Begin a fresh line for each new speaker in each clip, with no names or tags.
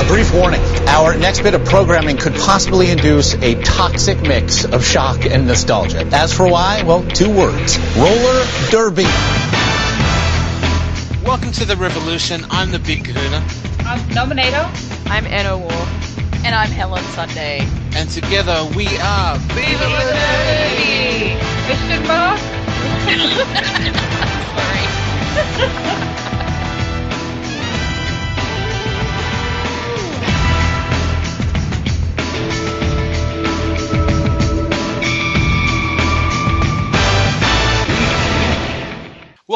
A brief warning. Our next bit of programming could possibly induce a toxic mix of shock and nostalgia. As for why, well, two words. Roller derby.
Welcome to the revolution. I'm the Big Kahuna.
I'm Nominator.
I'm Anna War.
And I'm Helen Sunday.
And together we are Viva la Derby!
Question mark?
Sorry.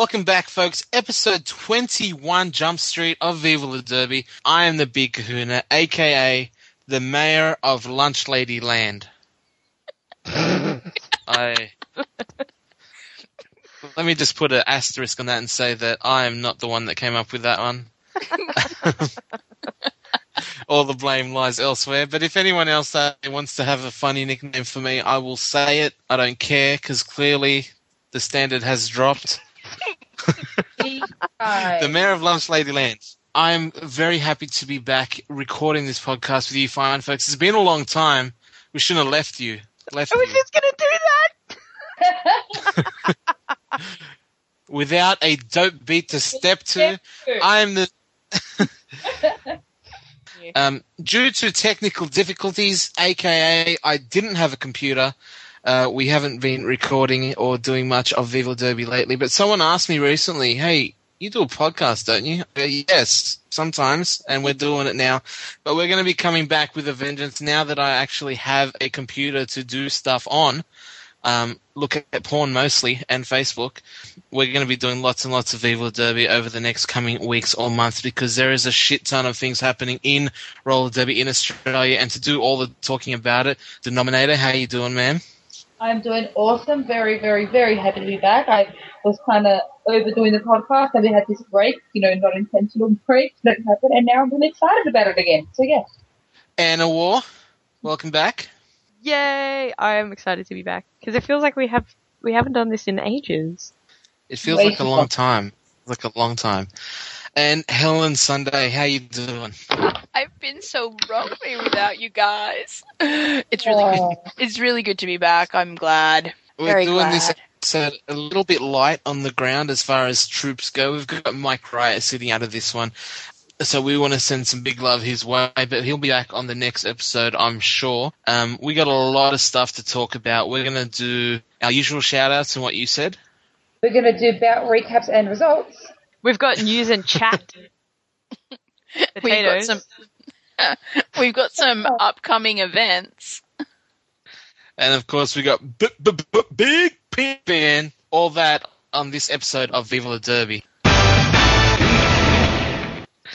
Welcome back, folks. Episode 21 Jump Street of Viva la Derby. I am the Big Kahuna, aka the Mayor of Lunch Lady Land. I. Let me just put an asterisk on that and say that I am not the one that came up with that one. All the blame lies elsewhere. But if anyone else uh, wants to have a funny nickname for me, I will say it. I don't care because clearly the standard has dropped. The mayor of Lunch Lady Land. I'm very happy to be back recording this podcast with you, fine folks. It's been a long time. We shouldn't have left you. Left
I was
you.
just gonna do that.
Without a dope beat to step to, I am the. um, due to technical difficulties, aka I didn't have a computer, uh, we haven't been recording or doing much of Viva Derby lately. But someone asked me recently, "Hey, you do a podcast, don't you?" Yes, sometimes, and we're doing it now. But we're going to be coming back with a vengeance now that I actually have a computer to do stuff on. Um, look at porn mostly and Facebook. We're going to be doing lots and lots of Viva Derby over the next coming weeks or months because there is a shit ton of things happening in Roller Derby in Australia. And to do all the talking about it, Denominator, how you doing, man?
I'm doing awesome. Very, very, very happy to be back. I was kind of overdoing the podcast and we had this break, you know, not intentional break, didn't happen, and now I'm really excited about it again. So yeah.
Anna War, welcome back.
Yay! I am excited to be back because it feels like we have we haven't done this in ages.
It feels
Way
like a long
long.
time. Like a long time. And Helen Sunday, how you doing?
I've been so grumpy without you guys. It's really good. It's really good to be back. I'm glad.
We're
Very
doing this
glad.
episode a little bit light on the ground as far as troops go. We've got Mike Wright sitting out of this one. So we want to send some big love his way, but he'll be back on the next episode, I'm sure. Um, we got a lot of stuff to talk about. We're going to do our usual shout outs and what you said.
We're going to do bout recaps and results.
We've got news and chat.
We've got some. We've got some upcoming events.
And of course, we got b- b- b- Big Pink Band, all that on this episode of Viva la Derby.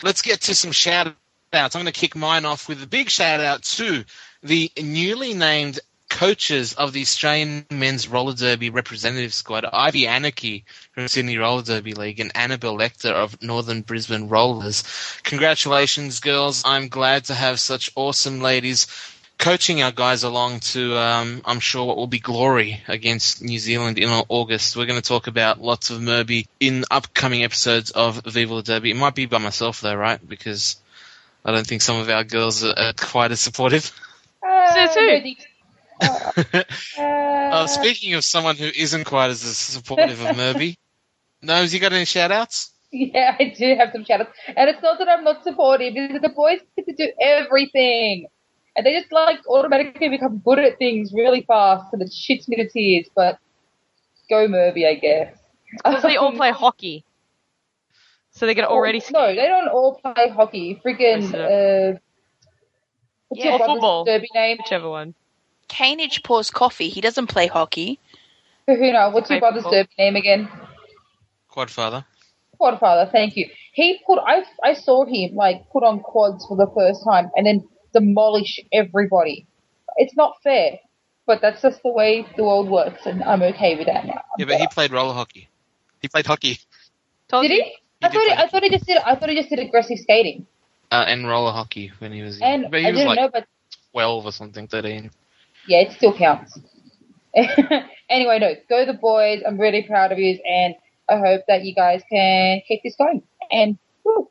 Let's get to some shout outs. I'm going to kick mine off with a big shout out to the newly named coaches of the Australian Men's Roller Derby representative squad, Ivy Anarchy from Sydney Roller Derby League and Annabelle Lecter of Northern Brisbane Rollers. Congratulations, girls. I'm glad to have such awesome ladies coaching our guys along to, um, I'm sure, what will be glory against New Zealand in August. We're going to talk about lots of Murby in upcoming episodes of Viva la Derby. It might be by myself, though, right? Because I don't think some of our girls are, are quite as supportive.
Uh,
So too.
No, the- uh,
Uh, speaking of someone who isn't quite as supportive of Murby, Nose, you got any shout outs?
Yeah, I do have some shout outs. And it's not that I'm not supportive, it's that the boys get to do everything. And they just like automatically become good at things really fast and it shits me to tears, but go Murby, I guess.
Because they all play hockey. So they get already
No, they don't all play hockey. Freaking, uh, what's
Yeah.
your
football.
derby name?
whichever one.
Canage pours coffee. He doesn't play hockey.
Kahuna, what's your brother's derby name again?
Quadfather.
Quadfather, thank you. He put, I, I saw him like put on quads for the first time and then demolish everybody. It's not fair, but that's just the way the world works, and I'm okay with that now.
Yeah, but he played roller hockey. He played hockey
Told
did
you.
he? I
did
thought he, I thought he just did. I thought he just did aggressive skating,
uh, and roller hockey when he was
and
young. But he
I
was
didn't
like
know, but
12 or something, 13.
Yeah, it still counts. anyway, no, go the boys. I'm really proud of you, and I hope that you guys can keep this going. And woo,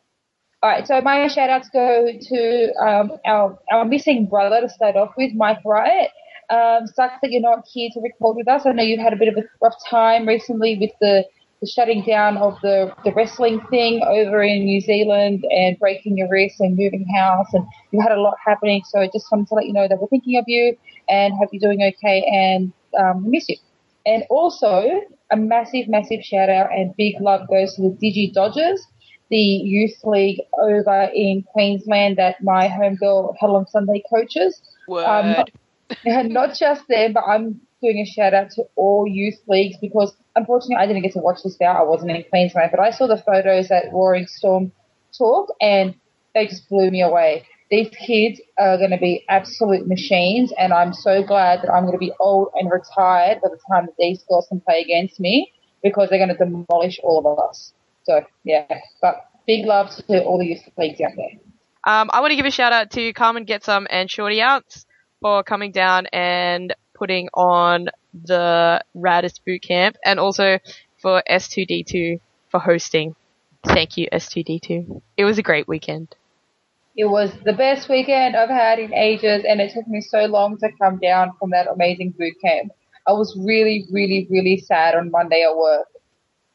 All right, so my shout outs go to um, our, our missing brother to start off with, Mike Wright. Um, sucks that you're not here to record with us. I know you've had a bit of a rough time recently with the, the shutting down of the, the wrestling thing over in New Zealand and breaking your wrist and moving house, and you had a lot happening. So I just wanted to let you know that we're thinking of you and hope you're doing okay and um, we miss you. And also, a massive, massive shout out and big love goes to the Digi Dodgers, the youth league over in Queensland that my homegirl Helen Sunday coaches.
Word.
Um, not, not just them, but I'm doing a shout out to all youth leagues because unfortunately I didn't get to watch this bout. I wasn't in Queensland, but I saw the photos at Roaring Storm talk and they just blew me away. These kids are going to be absolute machines, and I'm so glad that I'm going to be old and retired by the time that these girls can play against me because they're going to demolish all of us. So yeah, but big love to all the youth leagues out there.
Um, I want to give a shout out to Carmen Getsum and Shorty Ounce for coming down and putting on the raddest boot camp and also for S2D2 for hosting. Thank you, S2D2. It was a great weekend.
It was the best weekend I've had in ages, and it took me so long to come down from that amazing boot camp. I was really, really, really sad on Monday at work.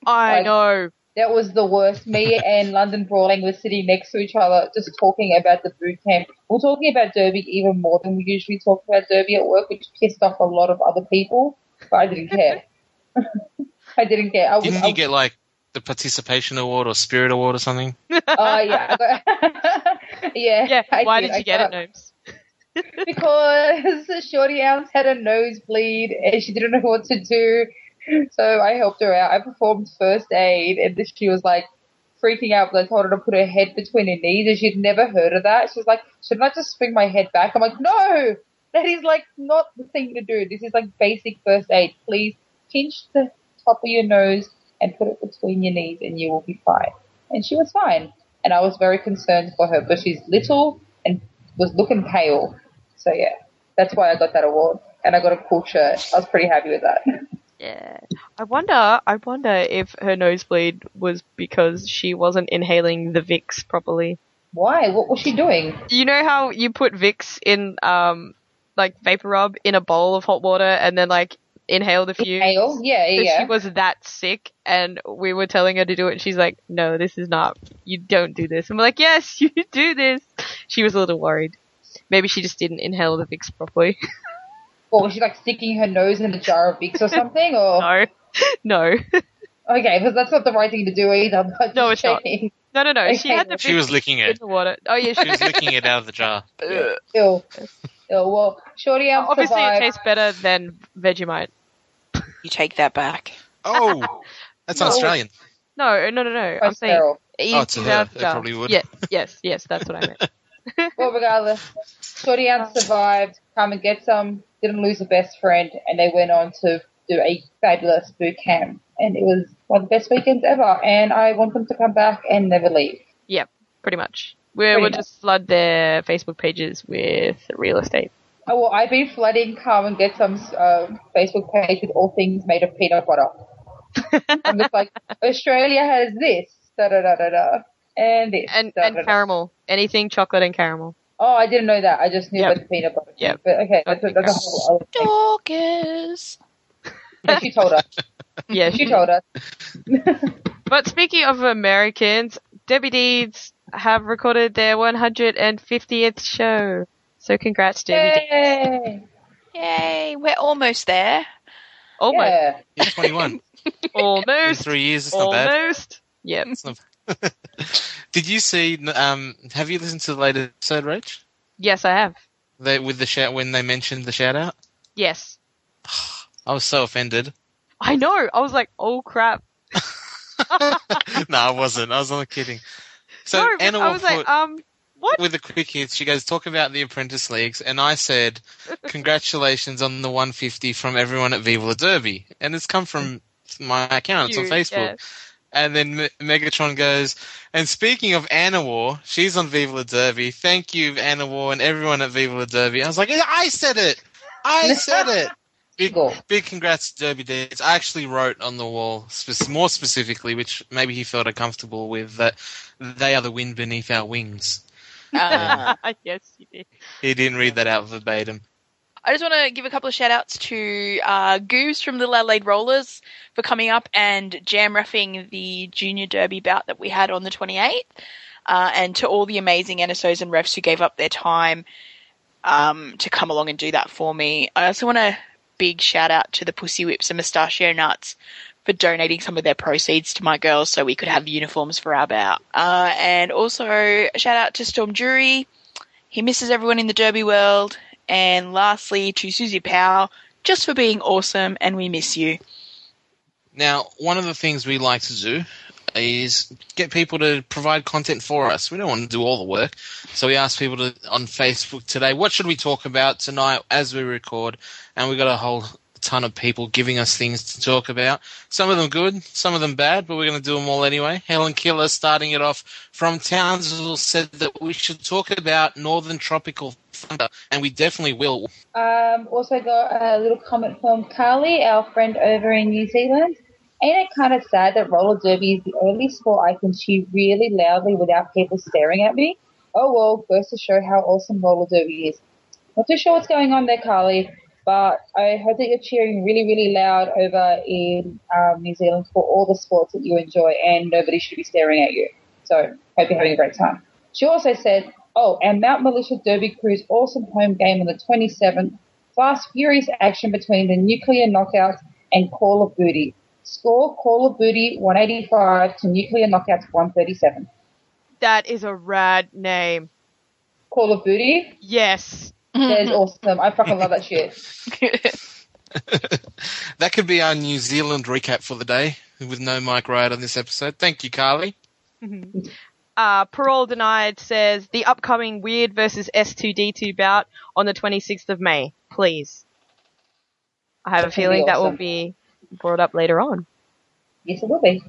I
Like-
know.
That was the worst. Me and London Brawling were sitting next to each other, just talking about the boot camp. We're talking about Derby even more than we usually talk about Derby at work, which pissed off a lot of other people. But I didn't care. I didn't care. I was,
Didn't
I,
you get like the participation award or spirit award or something?
Oh yeah, got, yeah.
Yeah,
I
why did
I
you get it,
got-
Gnomes?
because Shorty Ounce had a nosebleed and she didn't know what to do. So I helped her out. I performed first aid and she was like freaking out because I told her to put her head between her knees and she'd never heard of that. She was like, shouldn't I just swing my head back? I'm like, no, that is like not the thing to do. This is like basic first aid. Please pinch the top of your nose and put it between your knees and you will be fine. And she was fine. And I was very concerned for her but she's little and was looking pale. So yeah, that's why I got that award. And I got a cool shirt. I was pretty happy with that.
Yeah. I wonder, I wonder if her nosebleed was because she wasn't inhaling the Vicks properly.
Why? What was she doing?
You know how you put Vicks in, um, like vapor rub in a bowl of hot water and then like inhale the fumes?
Hale? Yeah, yeah, yeah.
She was that sick and we were telling her to do it and she's like, no, this is not, you don't do this. And we're like, yes, you do this. She was a little worried. Maybe she just didn't inhale the Vicks properly.
What was she like sticking her nose in a jar of Vicks or something? Or
no. No.
okay, because that's not the right thing to do either. But
No,
just
it's not.
checking.
No, no, no. She had the
She was licking
in
it.
the water. Oh yeah,
She was licking it out of the jar.
Ugh.
Ew. Ew. Well, Shorty Ounce
Obviously, it
survived.
tastes better than Vegemite.
You take that back.
Oh, that's
No.
Australian.
No, no, no, no. Oh,
I'm
saying
sterile.
eat
Oh, to
it
her,
out of
they
jar.
probably would.
Yeah, yes, yes, that's what I meant.
Well, regardless, Shorty Ounce survived. Come and get some. Didn't lose a best friend, and they went on to do a fabulous boot camp. And it was one of the best weekends ever. And I want them to come back and never leave.
yep, pretty much. We will just flood their Facebook pages with real estate.
Oh, well, I've been flooding Come and Get Some's uh, Facebook page with all things made of peanut butter. I'm just like, Australia has this, da da da da da, and this,
and
da,
and
da, da.
caramel, anything chocolate and caramel.
Oh, I didn't know that. I just knew
Yep.
about the peanut butter.
Yep.
But okay, that's, a, that's a whole other thing.
Dorcas.
But she told us.
Yeah,
She told us.
But speaking of Americans, Derby Deeds have recorded their 150th show. So congrats, Derby Deeds.
Yay!
Yay, we're almost there.
Almost,
Yeah.
Yeah, 21. In
almost,
three years, it's not bad.
almost. Yep.
It's not- Did you see? Um, have you listened to the latest episode, Rach?
Yes, I have.
They, with the shout when they mentioned the shout out.
Yes.
I was so offended.
I know. I was like, oh crap.
no, I wasn't. I was only kidding. So
no,
Anna
I was
put
like, um, what?
with the quick hits. She goes talk about the apprentice leagues, and I said, "Congratulations on the 150 from everyone at Viva La Derby," and it's come from my account. It's on Facebook.
yeah.
And then Me- Megatron goes, and speaking of Anna War, she's on Viva La Derby. Thank you, Anna War, and everyone at Viva La Derby. I was like, I said it. I said it. Big,
Go.
big congrats to Derby Deeds. I actually wrote on the wall, spec- more specifically, which maybe he felt uncomfortable with, that they are the wind beneath our wings.
Uh,
yes, you did.
He didn't read that out verbatim.
I just want to give a couple of shout outs to uh, Goose from the Little Adelaide Rollers for coming up and jam roughing the junior derby bout that we had on the 28th. Uh, and to all the amazing NSOs and refs who gave up their time um, to come along and do that for me. I also want a big shout out to the Pussy Whips and Mustachio Nuts for donating some of their proceeds to my girls so we could have uniforms for our bout. Uh, and also shout out to Storm Jury. He misses everyone in the Derby world. And lastly, to Susie Powell, just for being awesome, and we miss you.
Now, one of the things we like to do is get people to provide content for us. We don't want to do all the work. So we asked people to on Facebook today, what should we talk about tonight as we record? And we got a whole ton of people giving us things to talk about. Some of them good, some of them bad, but we're going to do them all anyway. Helen Killer starting it off from Townsville said that we should talk about Northern Tropical Thunder, and we definitely will.
Um, also got a little comment from Carly, our friend over in New Zealand. Ain't it kind of sad that roller derby is the only sport I can cheer really loudly without people staring at me? Oh well, goes to show how awesome roller derby is. Not too sure what's going on there, Carly, but I hope that you're cheering really, really loud over in um, New Zealand for all the sports that you enjoy and nobody should be staring at you. So, hope you're having a great time. She also said, Oh, and Mount Militia Derby Crew's awesome home game on the 27th. Fast, furious action between the Nuclear Knockouts and Call of Booty. Score Call of Booty 185 to Nuclear Knockouts 137.
That is a rad name.
Call of Booty?
Yes.
That is awesome. I fucking love that shit.
that could be our New Zealand recap for the day with no Mike Wright on this episode. Thank you, Carly.
Uh, Parole Denied says the upcoming Weird versus S2D2 bout on the 26th of May, please. I have a
That would be
feeling that will be brought up later on.
Yes, it will be.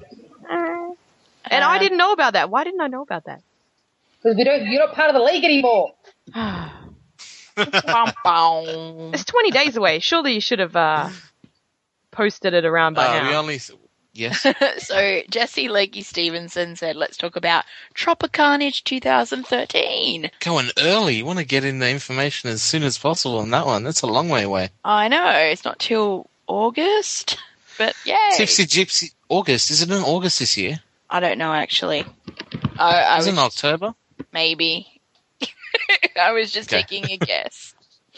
And I
Uh,
didn't know about that. Why didn't I know about that?
Because we don't, you're not part of the league anymore.
Bum, bum.
It's 20 days away. Surely you should have uh, posted it around by
Uh, we
now.
only yes.
so Jesse Lakey Stevenson said, "Let's talk about Tropicarnage 2013."
Going early. You want to get in the information as soon as possible on that one. That's a long way away.
I know it's not till August, but yay!
Tipsy Gypsy August. Is it in August this year?
I don't know actually. I, I
Is
was
it in October?
maybe. I was just
Okay.
taking a guess.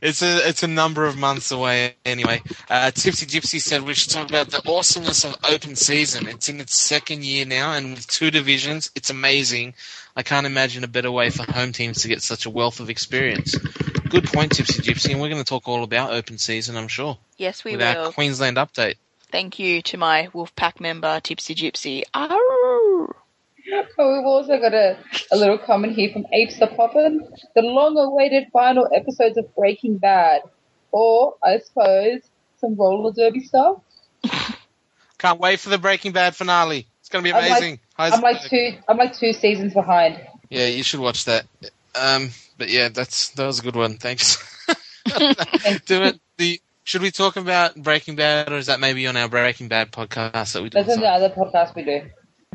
it's a it's a number of months away anyway. Uh, Tipsy Gypsy said we should talk about the awesomeness of open season. It's in its second year now, and with two divisions, it's amazing. I can't imagine a better way for home teams to get such a wealth of experience. Good point, Tipsy Gypsy, and we're going to talk all about open season, I'm sure,
Yes, we
with
will.
our Queensland update.
Thank you to my Wolfpack member Tipsy Gypsy. Arr.
Oh, we've also got a, a little comment here from Apes the Poppin. The long-awaited final episodes of Breaking Bad. Or, I suppose, some roller derby stuff.
Can't wait for the Breaking Bad finale. It's going to be
I'm like-
amazing.
I'm like two, I'm like two seasons behind.
Yeah, you should watch that. Um, but yeah, that's that was a good one. Thanks. Do it. The should we talk about Breaking Bad, or is that maybe on our Breaking Bad podcast that we do?
That's in the other podcast we do.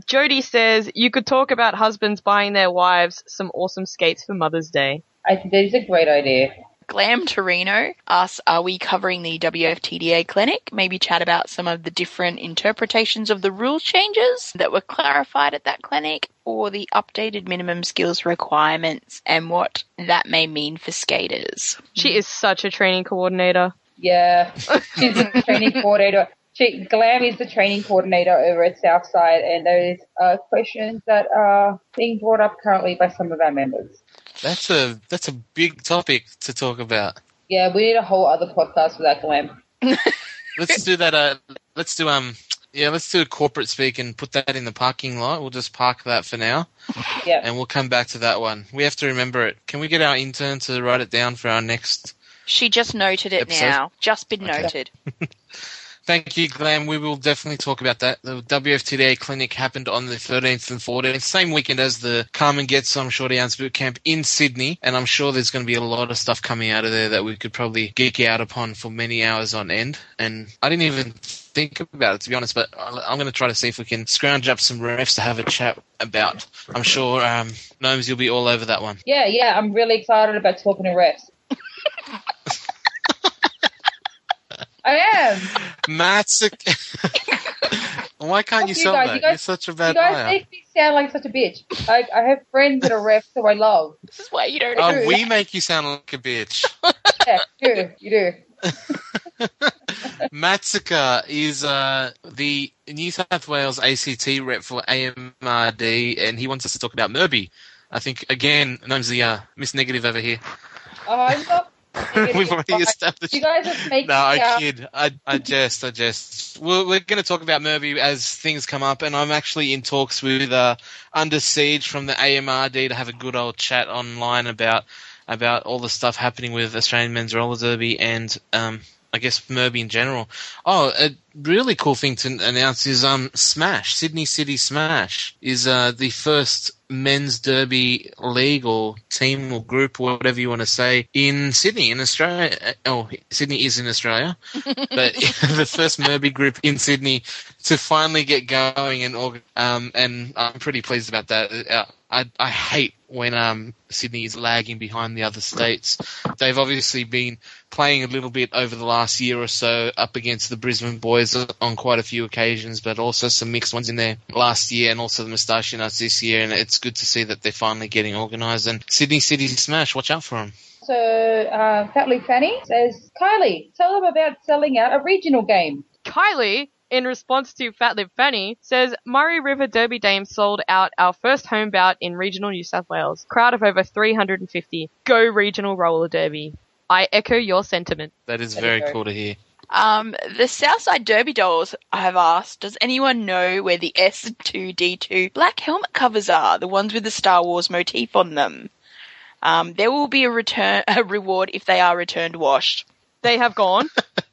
Jody says you could talk about husbands buying their wives some awesome skates for Mother's Day.
I think that is a great idea.
Glam Torino asks, are we covering the WFTDA clinic? Maybe chat about some of the different interpretations of the rule changes that were clarified at that clinic or the updated minimum skills requirements and what that may mean for skaters.
She is such a training coordinator.
Yeah, she's a training coordinator. She, Glam is the training coordinator over at Southside, and those are questions that are being brought up currently by some of our members.
That's a that's a big topic to talk about.
Yeah, we need a whole other podcast for that, Glam.
Let's do that. Uh, let's do um. Yeah, let's do a corporate speak and put that in the parking lot. We'll just park that for now,
Yeah.
and we'll come back to that one. We have to remember it. Can we get our intern to write it down for our next?
She just noted it
Episode?
now. Just been
Okay.
noted.
Thank you, Glenn. We will definitely talk about that. The WFTDA clinic happened on the 13th and 14th, same weekend as the Carmen Get Some Shorty Ounce Boot Camp in Sydney. And I'm sure there's going to be a lot of stuff coming out of there that we could probably geek out upon for many hours on end. And I didn't even think about it, to be honest, but I'm going to try to see if we can scrounge up some refs to have a chat about. I'm sure, um, Gnomes, you'll be all over that one.
Yeah, yeah, I'm really excited about talking to refs. I am.
Matt's. Why can't
Fuck
you
you
sell
guys,
that?
you guys-
You're such a
You guys
liar.
make me sound like such a bitch. I, I have friends that are refs who I love.
This is why you don't
Oh,
agree.
we make you sound like a bitch.
Yeah, you do. You do.
Matsuka is uh, the New South Wales ACT rep for AMRD, and he wants us to talk about Murby. I think again, name's the uh, Miss Negative over here.
Oh, I'm not.
We've already established.
You guys just make
No, I
sound.
kid. I, I jest. I jest. We're, we're going to talk about Murby as things come up, and I'm actually in talks with uh, Under Siege from the AMRD to have a good old chat online about about all the stuff happening with Australian Men's Roller Derby and um, I guess Murby in general. Oh, a really cool thing to announce is um, Smash Sydney City Smash is uh, the first men's derby league or team or group or whatever you want to say in Sydney in Australia. Uh, Oh, Sydney is in Australia, but the first Murby group in Sydney to finally get going and um and I'm pretty pleased about that. I I hate when um Sydney is lagging behind the other states. They've obviously been playing a little bit over the last year or so up against the Brisbane boys on quite a few occasions, but also some mixed ones in there last year and also the Moustache Nuts this year. And it's good to see that they're finally getting organised. And Sydney City Smash, watch out for them.
So, uh, Fat Fanny says, Kylie, tell them about selling out a regional game.
Kylie, in response to Fat Lip Fanny, says Murray River Derby Dames sold out our first home bout in regional New South Wales. Crowd of over 350. Go regional roller derby. I echo your sentiment.
That is very cool to hear.
Um, the Southside Derby dolls I have asked, does anyone know where the S2D2 black helmet covers are? The ones with the Star Wars motif on them. Um, there will be a return, a reward if they are returned washed.
They have gone.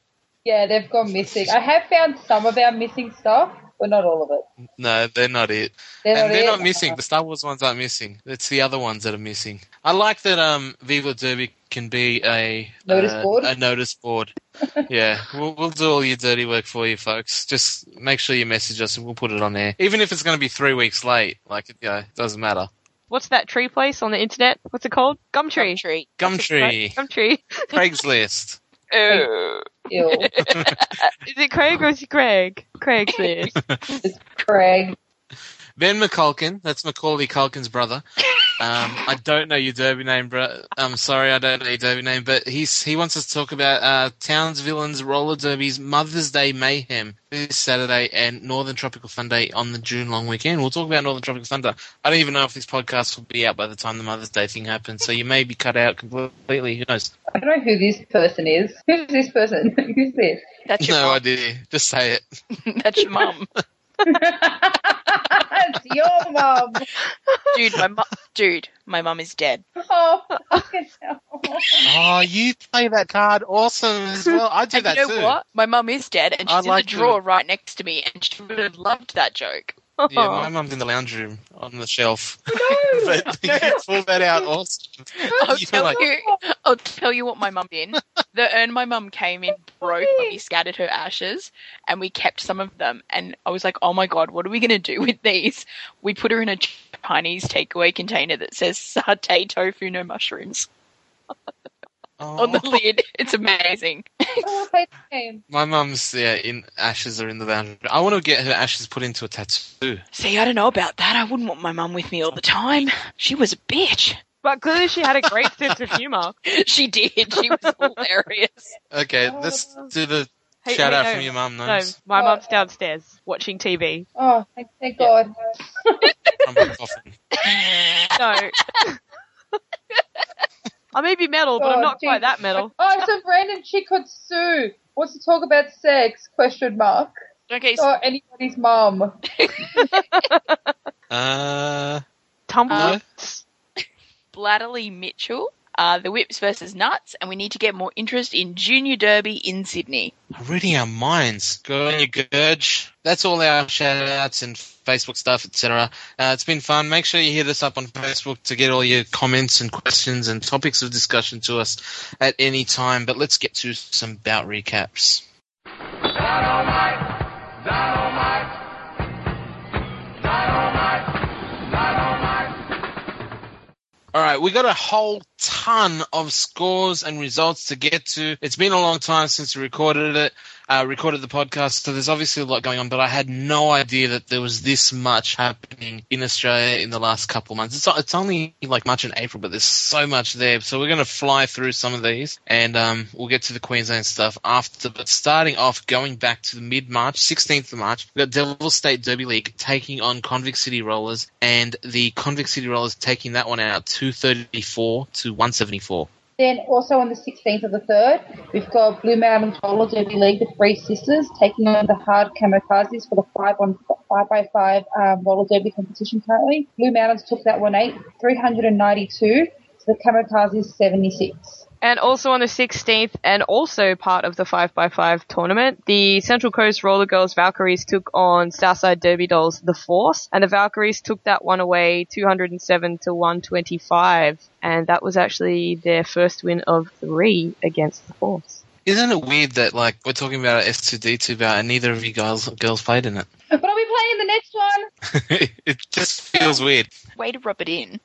Yeah, they've gone missing. I have found some of our missing stuff, but not all of it.
No, they're not it.
They're
and
not
they're
it?
not missing. The Star Wars ones aren't missing. It's the other ones that are missing. I like that um Viva Derby can be a
Notice
uh,
board?
A notice board. yeah, we'll we'll do all your dirty work for you, folks. Just make sure you message us and we'll put it on there. Even if it's going to be three weeks late, like you know, it doesn't matter.
What's that tree place on the internet? What's it called? Gumtree.
Gumtree.
Gumtree,
Gumtree.
Craigslist.
Oh.
Ew.
Is it Craig or is it Craig? Craig's this.
It's Craig.
Ben McCulkin, that's Macaulay Culkin's brother. Um, I don't know your derby name, bro. I'm sorry, I don't know your derby name, but he's he wants us to talk about uh, Townsville's roller derbies, Mother's Day Mayhem this Saturday, and Northern Tropical Fun Day on the June long weekend. We'll talk about Northern Tropical Fun Day. I don't even know if this podcast will be out by the time the Mother's Day thing happens, so you may be cut out completely. Who knows?
I don't know who this person is. Who's this person? Who's this?
That's your
No
mum.
idea. Just say it.
That's your mum.
it's your mum.
Dude, my mum, dude, my mum is dead.
Oh, fucking hell.
Oh, you play that card awesome as well. I do
And
that
you know
too.
what? My mum is dead, and she's
I'd
in
like
the
to-
drawer right next to me, and she would have loved that joke.
Yeah, my oh. mum's in the lounge room on the shelf.
No.
but you pull that out awesome.
I'll tell
like,
you. I'll tell you what my mum did. The urn my mum came in broke when we scattered her ashes, and we kept some of them. And I was like, "Oh my god, what are we gonna do with these?" We put her in a Chinese takeaway container that says satay tofu no mushrooms on the
oh.
lid. It's amazing.
I want to play the game.
My mum's yeah in ashes are in the lounge. I want to get her ashes put into a tattoo.
See, I don't know about that. I wouldn't want my mum with me all the time. She was a bitch.
But clearly she had a great sense of humor.
She did. She was hilarious.
Okay, oh, let's do the
Hey,
shout
hey,
out
no.
from your mum.
No, my
What?
mum's downstairs watching TV.
Oh, thank, thank God.
I'm coughing.
No. I may be metal, but I'm
God,
not quite that metal.
Oh, some random chick called Sue wants to talk about sex? Question mark.
Okay, so
Or anybody's mum.
Uh,
Tumble.
No.
Blatterly Mitchell, uh, the Whips versus Nuts, and we need to get more interest in Junior Derby in Sydney.
reading our minds. Go on your Gurge. That's all our shout outs and Facebook stuff, etc. Uh, it's been fun. Make sure you hit us up on Facebook to get all your comments and questions and topics of discussion to us at any time. But let's get to some bout recaps.
Dynamite, dynamite.
All right, we got a whole ton of scores and results to get to. It's been a long time since we recorded it, uh, recorded the podcast, so there's obviously a lot going on. But I had no idea that there was this much happening in Australia in the last couple of months. It's it's only like March and April, but there's so much there. So we're going to fly through some of these, and um, we'll get to the Queensland stuff after. But starting off, going back to mid March, 16th of March, we've got Devil State Derby League taking on Convict City Rollers, and the Convict City Rollers taking that one out 234 to 174.
Then also on the 16th of the 3rd, we've got Blue Mountain Roller Derby League, the Three Sisters, taking on the Hard Kamikazes for the 5 on 5 by 5 um, derby competition currently. Blue Mountains took that one 8, 392 to the Kamikazes 76.
And also on the 16th, and also part of the 5x5 tournament, the Central Coast Roller Girls Valkyries took on Southside Derby Dolls The Force, and the Valkyries took that one away 207 to 125, and that was actually their first win of three against The Force.
Isn't it weird that like we're talking about an S2D2 bout and neither of you girls girls played in it?
But I'll be playing the next one.
it just feels weird.
Way to rub it in.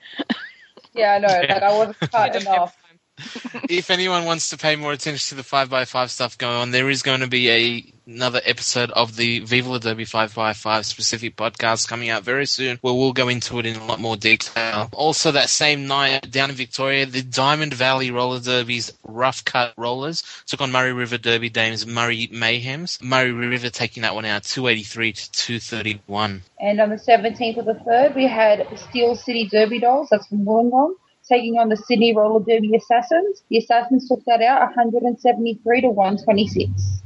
Yeah, I know. Like I wasn't cut enough.
if anyone wants to pay more attention to the 5x5 stuff going on, there is going to be a, another episode of the Viva La Derby 5x5 specific podcast coming out very soon where we'll go into it in a lot more detail. Also, that same night down in Victoria, the Diamond Valley Roller Derby's Rough Cut Rollers took on Murray River Derby Dames Murray Mayhems. Murray River taking that one out 283 to 231.
And on the 17th of the 3rd, we had Steel City Derby Dolls, that's from Wollongong, taking on the Sydney Roller Derby Assassins. The Assassins took that out 173 to 126.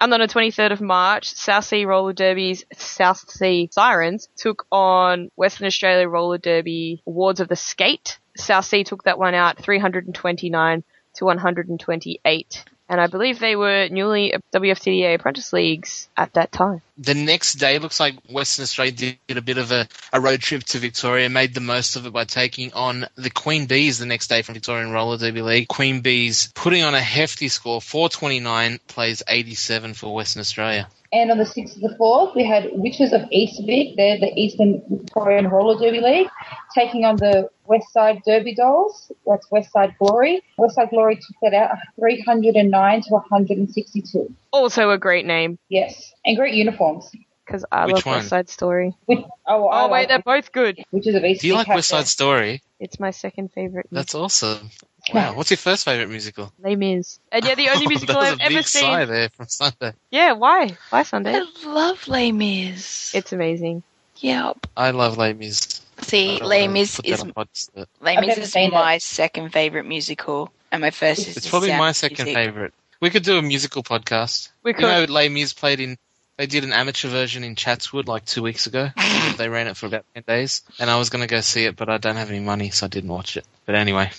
And on the 23rd of March, South Sea Roller Derby's South Sea Sirens took on Western Australia Roller Derby Awards of the Skate. South Sea took that one out 329 to 128. And I believe they were newly WFTDA apprentice leagues at that time.
The next day looks like Western Australia did a bit of a, a road trip to Victoria, made the most of it by taking on the Queen Bees the next day from Victorian Roller Derby League. Queen Bees putting on a hefty score, 429 plays 87 for Western Australia.
And on the 6th of the 4th, we had Witches of East Vic, they're the Eastern Victorian Roller Derby League, taking on the West Side Derby Dolls, that's West Side Glory. West Side Glory took that out 309 to 162.
Also a great name,
Yes, and great uniforms.
because I
Which
love
one?
West Side Story.
Which, oh, I
Oh wait,
like
they're both good.
Witches of East
Do you like
have
West Side Story?
It's my second favorite.
That's awesome. Wow. What's your first favorite musical?
Les Mis. And yeah, the only
Oh,
musical
that
I've ever
big sigh
seen.
there from Sunday.
Yeah, why? Why Sunday?
I love Les Mis.
It's amazing.
Yep.
I love Les Mis.
See,
I
Les Mis
put that
is
on podcast.
Les Mis is
seen it.
my second favorite musical, and my first is
It's
The
probably
Sound
my second
Music.
favorite. We could do a musical podcast.
We
You
could.
know, Les Mis played in. They did an amateur version in Chatswood like two weeks ago. they ran it for about ten days, and I was going to go see it, but I don't have any money, so I didn't watch it. But anyway,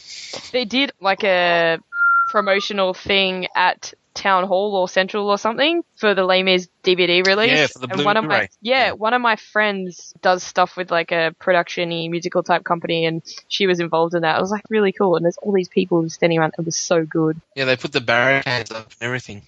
They did like a promotional thing at Town Hall or Central or something for the Les Mis DVD release.
Yeah, for the
and one of my yeah,
Yeah.
one of my friends does stuff with like a production-y musical type company, and she was involved in that. It was like really cool, and there's all these people standing around. It was so good.
yeah, they put the barricades up and everything.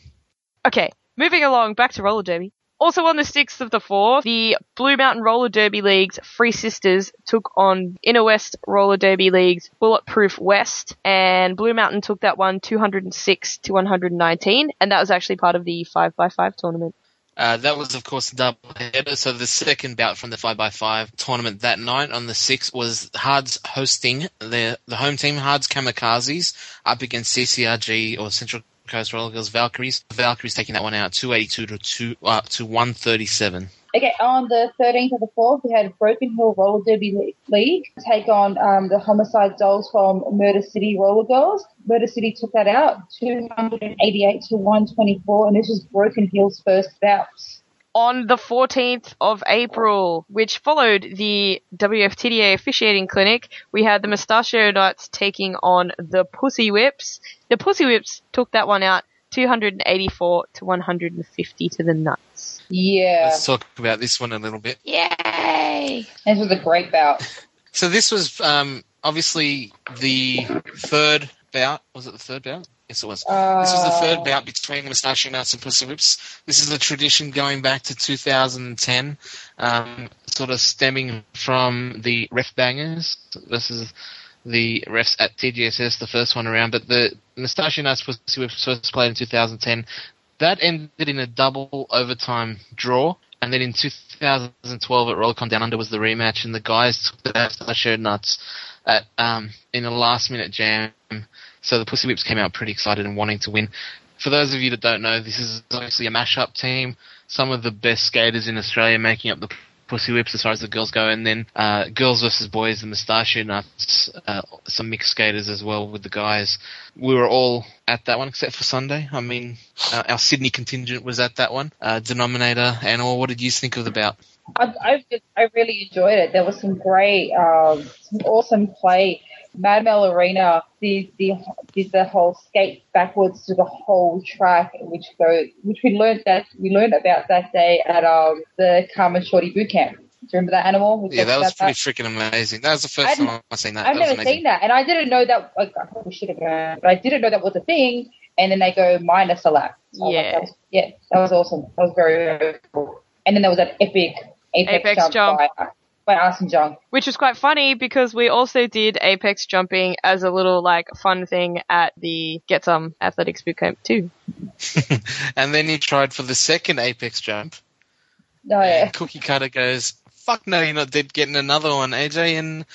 Okay, moving along, back to roller derby. Also on the 6th of the 4th, the Blue Mountain Roller Derby League's Three Sisters took on Inner West Roller Derby League's Bulletproof West, and Blue Mountain took that one 206 to 119, and that was actually part of the 5x5 tournament.
Uh, that was, of course, a double header. So the second bout from the 5x5 tournament that night on the 6th was Hards hosting the, the home team, Hards Kamikazes, up against CCRG or Central Coast Roller Girls Valkyries. Valkyries taking that one out 282 to, two, uh, to 137.
Okay, on the 13th of the 4th, we had Broken Hill Roller Derby League take on um, the Homicide Dolls from Murder City Roller Girls. Murder City took that out 288 to 124, and this was Broken Hill's first bout.
On the 14th of April, which followed the WFTDA officiating clinic, we had the Mustachio Knights taking on the Pussy Whips. The Pussy Whips took that one out 284 to 150 to the nuts.
Yeah,
Let's talk about this one a little bit.
Yay!
this was a great bout.
So this was um, obviously the third bout. Was it the third bout? Yes, it was.
Uh,
This was the third bout between Mustachio Nuts and Pussy Whips. This is a tradition going back to 2010, um, sort of stemming from the ref bangers. This is the refs at TGSS, the first one around, but the Mustachio Nuts Pussy Whips first played in 2010. That ended in a double overtime draw. And then in 2012 at Rollicon Down Under was the rematch, and the guys took the Mustachio Nuts at um, in a last minute jam. So the Pussy Whips came out pretty excited and wanting to win. For those of you that don't know, this is obviously a mash-up team. Some of the best skaters in Australia making up the Pussy Whips as far as the girls go, and then uh, girls versus boys, the Mustachio Nuts, uh, some mixed skaters as well with the guys. We were all at that one except for Sunday. I mean, uh, our Sydney contingent was at that one. Uh, denominator and all. What did you think of the bout?
I, I, I really enjoyed it. There was some great, um, some awesome play. Mad Mel Arena did the did the whole skate backwards to the whole track, which go which we learned that we learned about that day at um the Carmen Shorty boot camp. Do you remember that animal? We
Yeah, that was
about
pretty freaking amazing. That was the first
I'd-
time I've seen that.
I've
that was
never
amazing.
seen that, and I didn't know that. Like, I probably should have known, but I didn't know that was a thing. And then they go minus a lap. So I was like,
Yeah.
that was- yeah, that was awesome. That was very, very cool. And then there was that epic apex,
Apex
jump,
jump.
by by Arson Jung.
Which was quite funny because we also did apex jumping as a little like fun thing at the Get Some Athletics Bootcamp too.
and then he tried for the second apex jump.
Oh yeah.
And Cookie Cutter goes, "Fuck no, you're not dead getting another one, AJ," and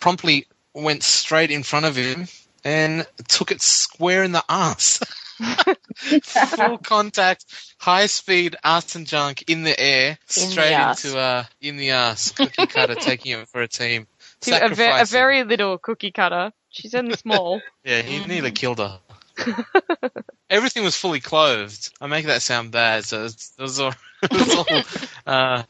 promptly went straight in front of him and took it square in the ass. Full contact, high speed ass and junk in the air,
In the
straight
ass.
into uh in the ass. Cookie Cutter taking it for a team.
To a, a very little cookie cutter. She's only small.
Yeah, he nearly killed her. Everything was fully clothed. I make that sound bad, so it was all. It was all uh,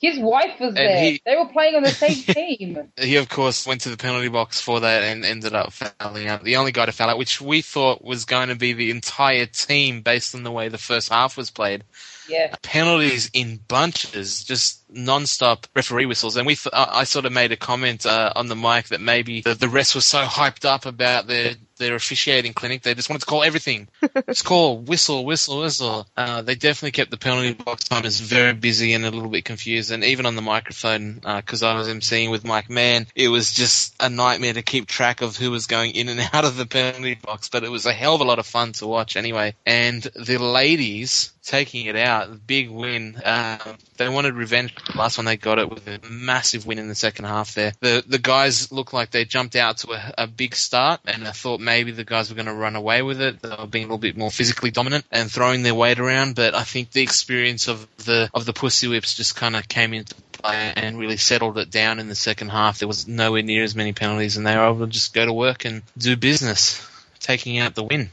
His wife was there.
he-
they were playing on the same team.
he, of course, went to the penalty box for that and ended up fouling out. The only guy to foul out, which we thought was going to be the entire team based on the way the first half was played.
Yeah.
Penalties in bunches, just non-stop referee whistles. And we, th- I sort of made a comment uh, on the mic that maybe the, the rest was so hyped up about their their officiating clinic, they just wanted to call everything. just call, whistle, whistle, whistle. Uh, they definitely kept the penalty box timers very busy and a little bit confused. And even on the microphone, because I was emceeing with Mike Mann, it was just a nightmare to keep track of who was going in and out of the penalty box. But it was a hell of a lot of fun to watch anyway. And the ladies taking it out, big win. Um, they wanted revenge. Last one they got it with a massive win in the second half. There, the the guys looked like they jumped out to a, a big start, and I thought maybe the guys were going to run away with it. They were being a little bit more physically dominant and throwing their weight around. But I think the experience of the of the pussy whips just kind of came into play and really settled it down in the second half. There was nowhere near as many penalties, and they were able to just go to work and do business, taking out the win.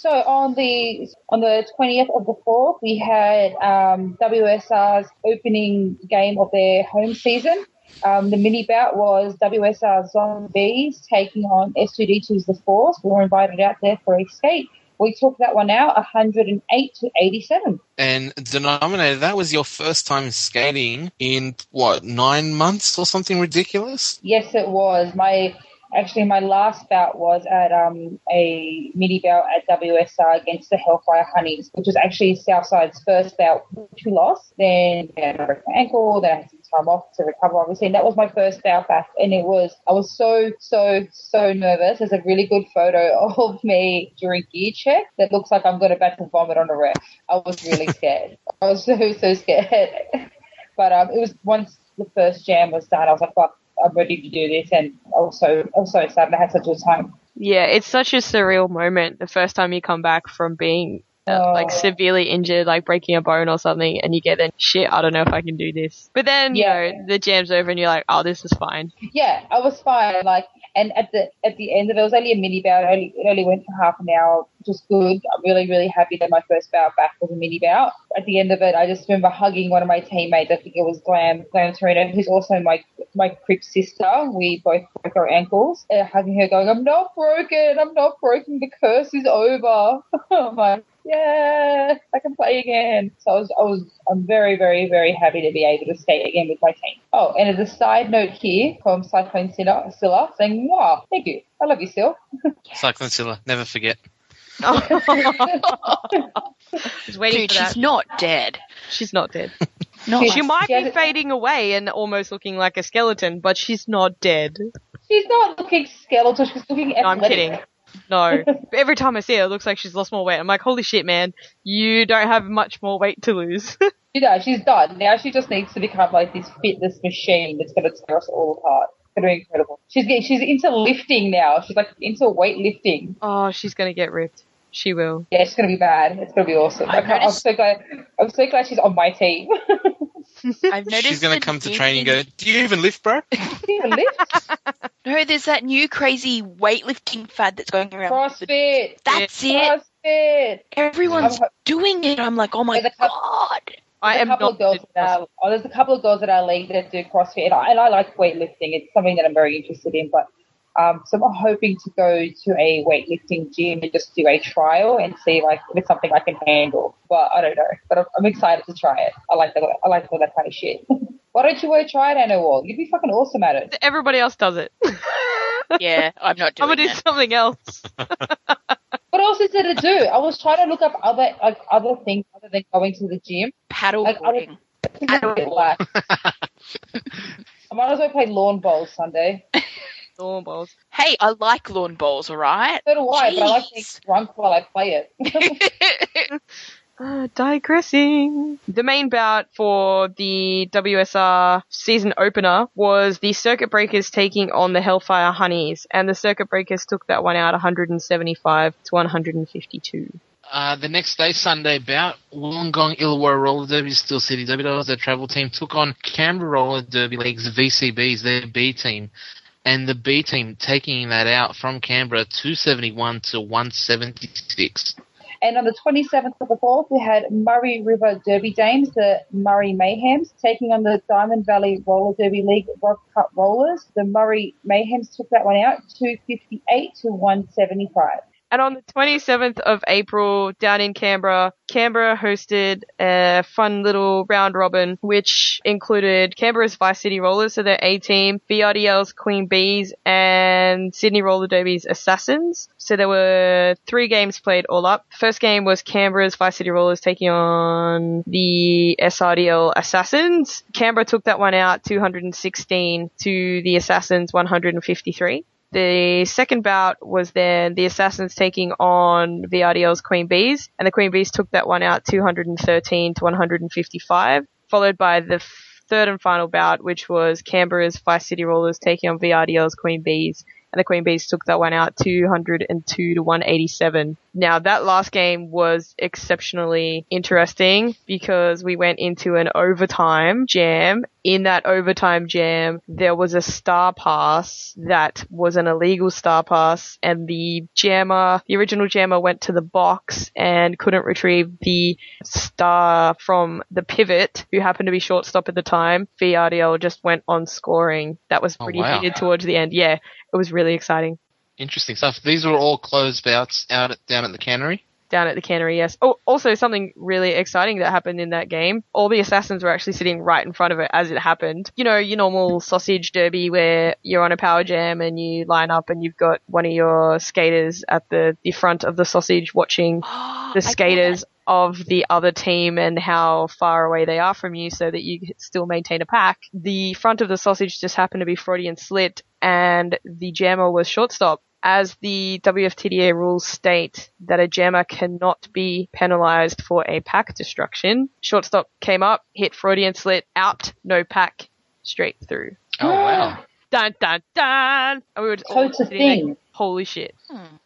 So on the on the twentieth of the fourth, we had um, WSR's opening game of their home season. Um, the mini bout was WSR Zombies taking on S2D2's The Force. We were invited out there for a skate. We took that one out, 108 to 87.
And denominator, that was your first time skating in what nine months or something ridiculous.
Yes, it was. My actually my last bout was at um, a mini bout at WSR against the Hellfire Honeys, which was actually Southside's first bout, which we lost. Then I broke my ankle. Then I had some time off to recover, obviously. And that was my first bout back, and it was I was so so so nervous. There's a really good photo of me during gear check that looks like I'm going to about to vomit on a ref. I was really scared. I was so so scared. But um, it was once the first jam was done, I was like, fuck, I'm ready to do this. And also, I was so excited. I had such a good time.
Yeah, it's such a surreal moment the first time you come back from being uh,
Oh.
like severely injured, like breaking a bone or something, and you get then shit. I don't know if I can do this. But then
Yeah.
you know the jam's over, and you're like, oh, this is fine.
Yeah, I was fine. Like, And at the at the end of it, it was only a mini bout. It only, it only went for half an hour, which was good. I'm really really happy that my first bout back was a mini bout. At the end of it, I just remember hugging one of my teammates. I think it was Glam Glam Torino, who's also my my crip sister. We both broke our ankles. Uh, hugging her, going, "I'm not broken. I'm not broken. The curse is over." I'm like, yeah, I can play again. So I was, I was, I'm very, very, very happy to be able to skate again with my team. Oh, and as a side note here from Cyclone Silla, Silla saying, wow, thank you. I love you, Sil.
Cyclone Silla, never forget. Oh.
She's waiting
Dude,
for that.
she's not dead.
She's not dead.
No,
She-
She might
She
be fading away and almost looking like a skeleton, but she's not dead.
She's not looking skeletal. She's looking
No, I'm kidding. No. Every time I see her, it looks like she's lost more weight. I'm like, holy shit, man. You don't have much more weight to lose.
She does. She's done. Now she just needs to become like this fitness machine that's going to tear us all apart. It's going to be incredible. She's getting, she's into lifting now. She's like into weightlifting.
oh, she's gonna get ripped. She will.
Yeah, she's going to be bad. It's going to be awesome. I'm,
I'm,
so glad. I'm so glad she's on my team.
I've noticed.
She's going to come to training and go, Do you even lift, bro?
She even lift.
No, there's that new crazy weightlifting fad that's going around.
CrossFit.
That's it.
CrossFit.
Everyone's
I'm-
doing it. I'm like, oh my
There's a cou-
god.
I
There's
am
a couple
not.
of girls in our, oh, there's a couple of girls in our league that do CrossFit, and I, and I like weightlifting. It's something that I'm very interested in. But um, so I'm hoping to go to a weightlifting gym and just do a trial and see like if it's something I can handle. But I don't know. But I'm, I'm excited to try it. I like that. I like all that kind of shit. Why don't you go try it, Anna Wall? You'd be fucking awesome at it.
Everybody else does it.
Yeah, I'm not doing.
I'm gonna do something else.
What else is there to do? I was trying to look up other like other things other than going to the gym.
Paddle
Like, I
boarding.
It's a bit whack. I might as well play lawn bowls Sunday.
Lawn bowls.
Hey, I like lawn bowls, alright?
So do I, but I like being
Jeez.
drunk while I play it.
Uh, digressing. The main bout for the WSR season opener was the Circuit Breakers taking on the Hellfire Honeys, and the Circuit Breakers took that one out 175 to 152.
Uh, the next day, Sunday bout, Wollongong Illawarra Roller Derby, Steel City Derby Dolls, their travel team, took on Canberra Roller Derby League's VCBs, their B team. And the B team taking that out from Canberra 271 to 176.
And on the 27th of the 4th, we had Murray River Derby Dames, the Murray Mayhems, taking on the Diamond Valley Roller Derby League Rough Cut Rollers. The Murray Mayhems took that one out, 258 to 175.
And on the 27th of April, down in Canberra, Canberra hosted a fun little round robin, which included Canberra's Vice City Rollers, so their A team, VRDL's Queen Bees, and Sydney Roller Derby's Assassins. So there were three games played all up. First game was Canberra's Vice City Rollers taking on the SRDL Assassins. Canberra took that one out 216 to the Assassins 153. The second bout was then the Assassins taking on VRDL's Queen Bees, and the Queen Bees took that one out 213 to 155, followed by the third and final bout, which was Canberra's Vice City Rollers taking on VRDL's Queen Bees, and the Queen Bees took that one out 202 to 187. Now that last game was exceptionally interesting because we went into an overtime jam. In that overtime jam, there was a star pass that was an illegal star pass and the jammer, the original jammer went to the box and couldn't retrieve the star from the pivot who happened to be shortstop at the time. VRDL just went on scoring. That was
Oh,
pretty
wow.
heated towards the end. Yeah, it was really exciting.
Interesting stuff. These were all closed bouts out at, down at the cannery.
Down at the cannery, yes. Oh, also something really exciting that happened in that game. All the assassins were actually sitting right in front of it as it happened. You know, your normal sausage derby where you're on a power jam and you line up and you've got one of your skaters at the, the front of the sausage watching the skaters of the other team and how far away they are from you so that you still maintain a pack. The front of the sausage just happened to be Freudian slit and the jammer was shortstop. As the WFTDA rules state that a jammer cannot be penalized for a pack destruction, shortstop came up, hit Freudian slit, out, no pack, straight through.
Oh, wow.
Dun dun dun! And we were
So
all
it's a
sitting there,
thing.
Holy shit. Hmm.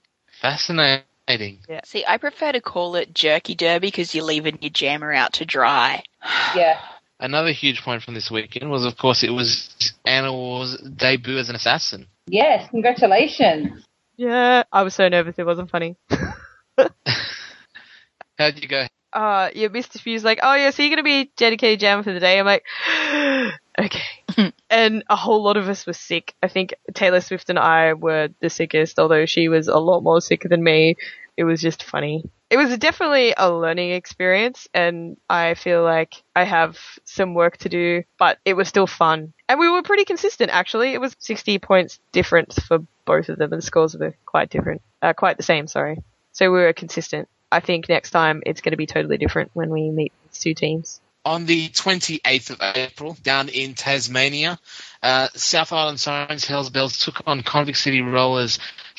Fascinating. Yeah.
See, I prefer to call it jerky derby because you're leaving your jammer out to dry.
Yeah.
Another huge point from this weekend was, of course, it was Anna Wars' debut as an assassin.
Yes, congratulations.
Yeah, I was so nervous it wasn't funny.
How'd you go?
uh, yeah, Mr. Few's like, oh yeah, so you're gonna be dedicated jam for the day. I'm like, okay. and a whole lot of us were sick. I think Taylor Swift and I were the sickest, although she was a lot more sick than me. It was just funny. It was definitely a learning experience and I feel like I have some work to do, but it was still fun. And we were pretty consistent actually. It was 60 points difference for both of them and the scores were quite different. Uh, quite the same, sorry. So we were consistent. I think next time it's going to be totally different when we meet these two teams.
On the 28th of April, down in Tasmania, uh, South Island Sirens Hells Bells took on Convict City Rollers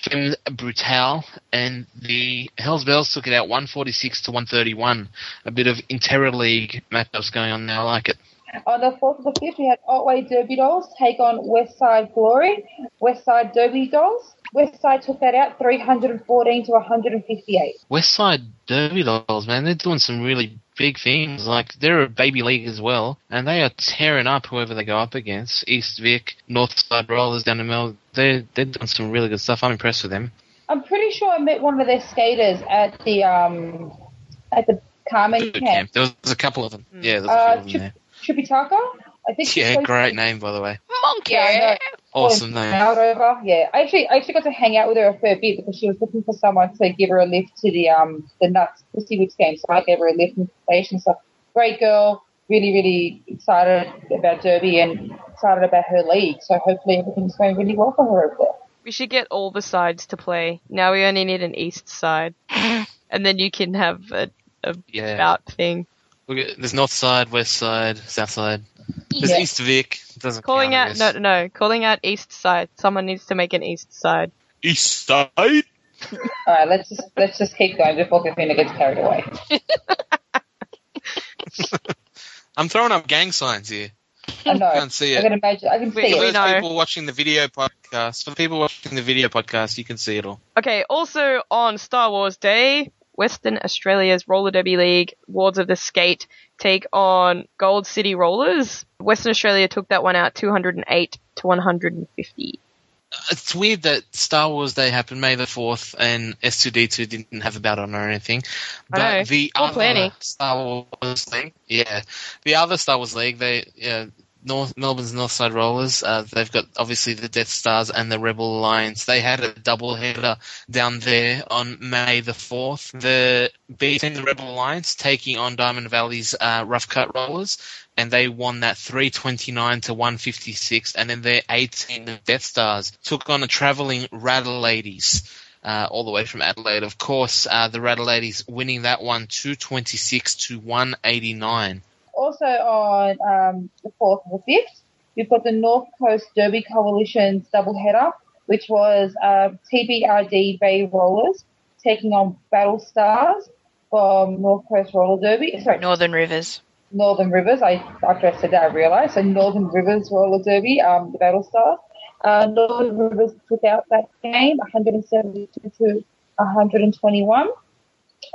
Femme Brutale, and the Hells Bells took it out 146 to 131. A bit of inter-league matchups going on now. I like it.
On the 4th of the 5th, we had Otway Derby Dolls take on West Side Glory. West Side Derby Dolls. West Side took that out 314 to 158.
West Side Derby Dolls, man, they're doing some really big things. Like they're a baby league as well, and they are tearing up whoever they go up against. East Vic, North Side Rollers down in Mel. They're they're doing some really good stuff. I'm impressed with them.
I'm pretty sure I met one of their skaters at the um at the Carmen
Boot
camp.
camp. There was a couple of them. Yeah, there was a
Uh,
few of them there.
Tripitaka. I think
Yeah,
plays-
great name by the way.
Monkey.
Yeah, I.
Awesome name.
Over. Yeah, I actually, I actually got to hang out with her a fair bit because she was looking for someone to give her a lift to the um the Nuts Christy Wicks game, so I gave her a lift and station stuff. Great girl, really, really excited about Derby and excited about her league. So hopefully everything's going really well for her over there.
We should get all the sides to play. Now we only need an east side. and then you can have a, a
Yeah.
bout thing.
There's North Side, West Side, South Side. There's
Yeah.
East Vic. Doesn't
Calling
count,
out, no, no, no, calling out east side. Someone needs to make an east side.
East Side.
All right, let's just let's just keep going before Katrina gets carried away.
I'm throwing up gang signs here.
I know.
I Can't see
I
it.
can imagine. I can
We-
see
For
it.
those people watching the video podcast, for people watching the video podcast, you can see it all.
Okay, also on Star Wars Day, Western Australia's Roller Derby League, Wards of the Skate take on Gold City Rollers. Western Australia took that one out 208 to 150.
It's weird that Star Wars Day happened May the 4th and S2D2 didn't have a battle on or anything.
I
But
know.
the
Cool
other
planning.
Star Wars League, yeah, the other Star Wars League, they, yeah, North, Melbourne's Northside Rollers, uh, they've got obviously the Death Stars and the Rebel Alliance. They had a double header down there on May the 4th. The beating the Rebel Alliance taking on Diamond Valley's, uh, Rough Cut Rollers and they won that 329 to 156 and then their 18 the Death Stars took on a traveling Rattle Ladies. Uh, all the way from Adelaide, of course, uh, the Rattle Ladies winning that one 226 to 189.
Also on um, the 4th and the 5th, we've got the North Coast Derby Coalition's double header, which was um, TBRD Bay Rollers taking on Battle Stars from North Coast Roller Derby. Sorry,
Northern Rivers.
Northern Rivers. I after I said that, I realised. So Northern Rivers Roller Derby, um, the Battle Stars. Uh, Northern Rivers took out that game, 172 to 121.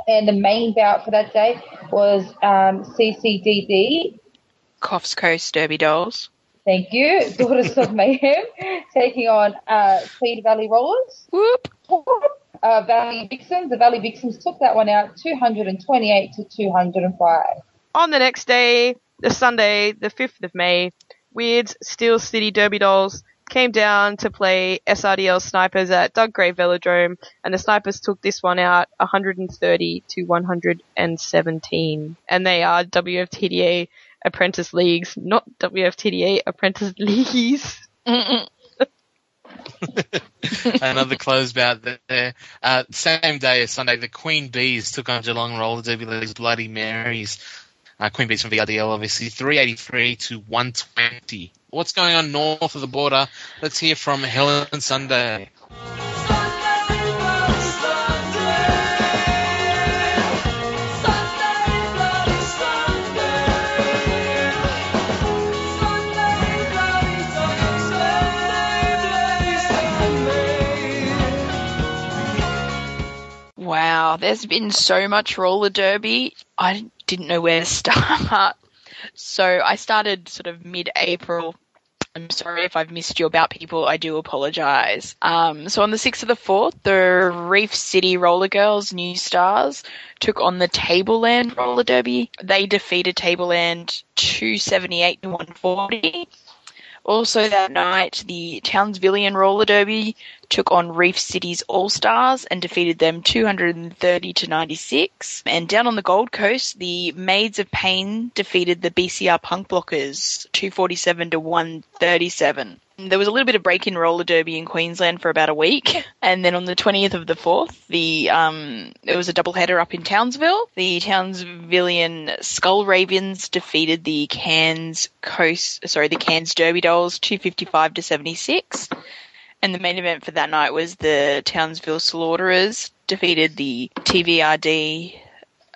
And the main bout for that day was um, CCDD.
Coffs Coast Derby Dolls.
Thank you, Daughters of Mayhem, taking on uh, Tweed Valley Rollers.
Whoop.
Uh, Valley Vixens. The Valley Vixens took that one out, 228 to 205.
On the next day, the Sunday, the 5th of May, Weird's Steel City Derby Dolls came down to play SRDL Snipers at Dunc Gray Velodrome, and the Snipers took this one out 130 to 117. And they are WFTDA Apprentice Leagues, not WFTDA Apprentice Leagues.
Another close bout there. Uh, same day as Sunday, the Queen Bees took on Geelong Roller Derby League's Bloody Marys. Uh, Queen Bees from VRDL, obviously, 383 to 120. What's going on north of the border? Let's hear from Helen Sunday.
Wow, there's been so much roller derby. I didn't know where to start. So I started sort of mid-April I'm sorry if I've missed you about people. I do apologize. Um, so on the 6th of the 4th, the Reef City Roller Girls New Stars took on the Tableland Roller Derby. They defeated Tableland 278 to 140. Also that night, the Townsvillian Roller Derby took on Reef City's All Stars and defeated them 230 to 96. And down on the Gold Coast, the Maids of Pain defeated the BCR Punk Blockers 247 to 137. There was a little bit of break in roller derby in Queensland for about a week, and then on the 20th of the 4th, the um, it was a double header up in Townsville. The Townsvillian Skull Ravens defeated the Cairns Coast, sorry, the Cairns Derby Dolls 255 to 76. And the main event for that night was the Townsville Slaughterers defeated the TVRD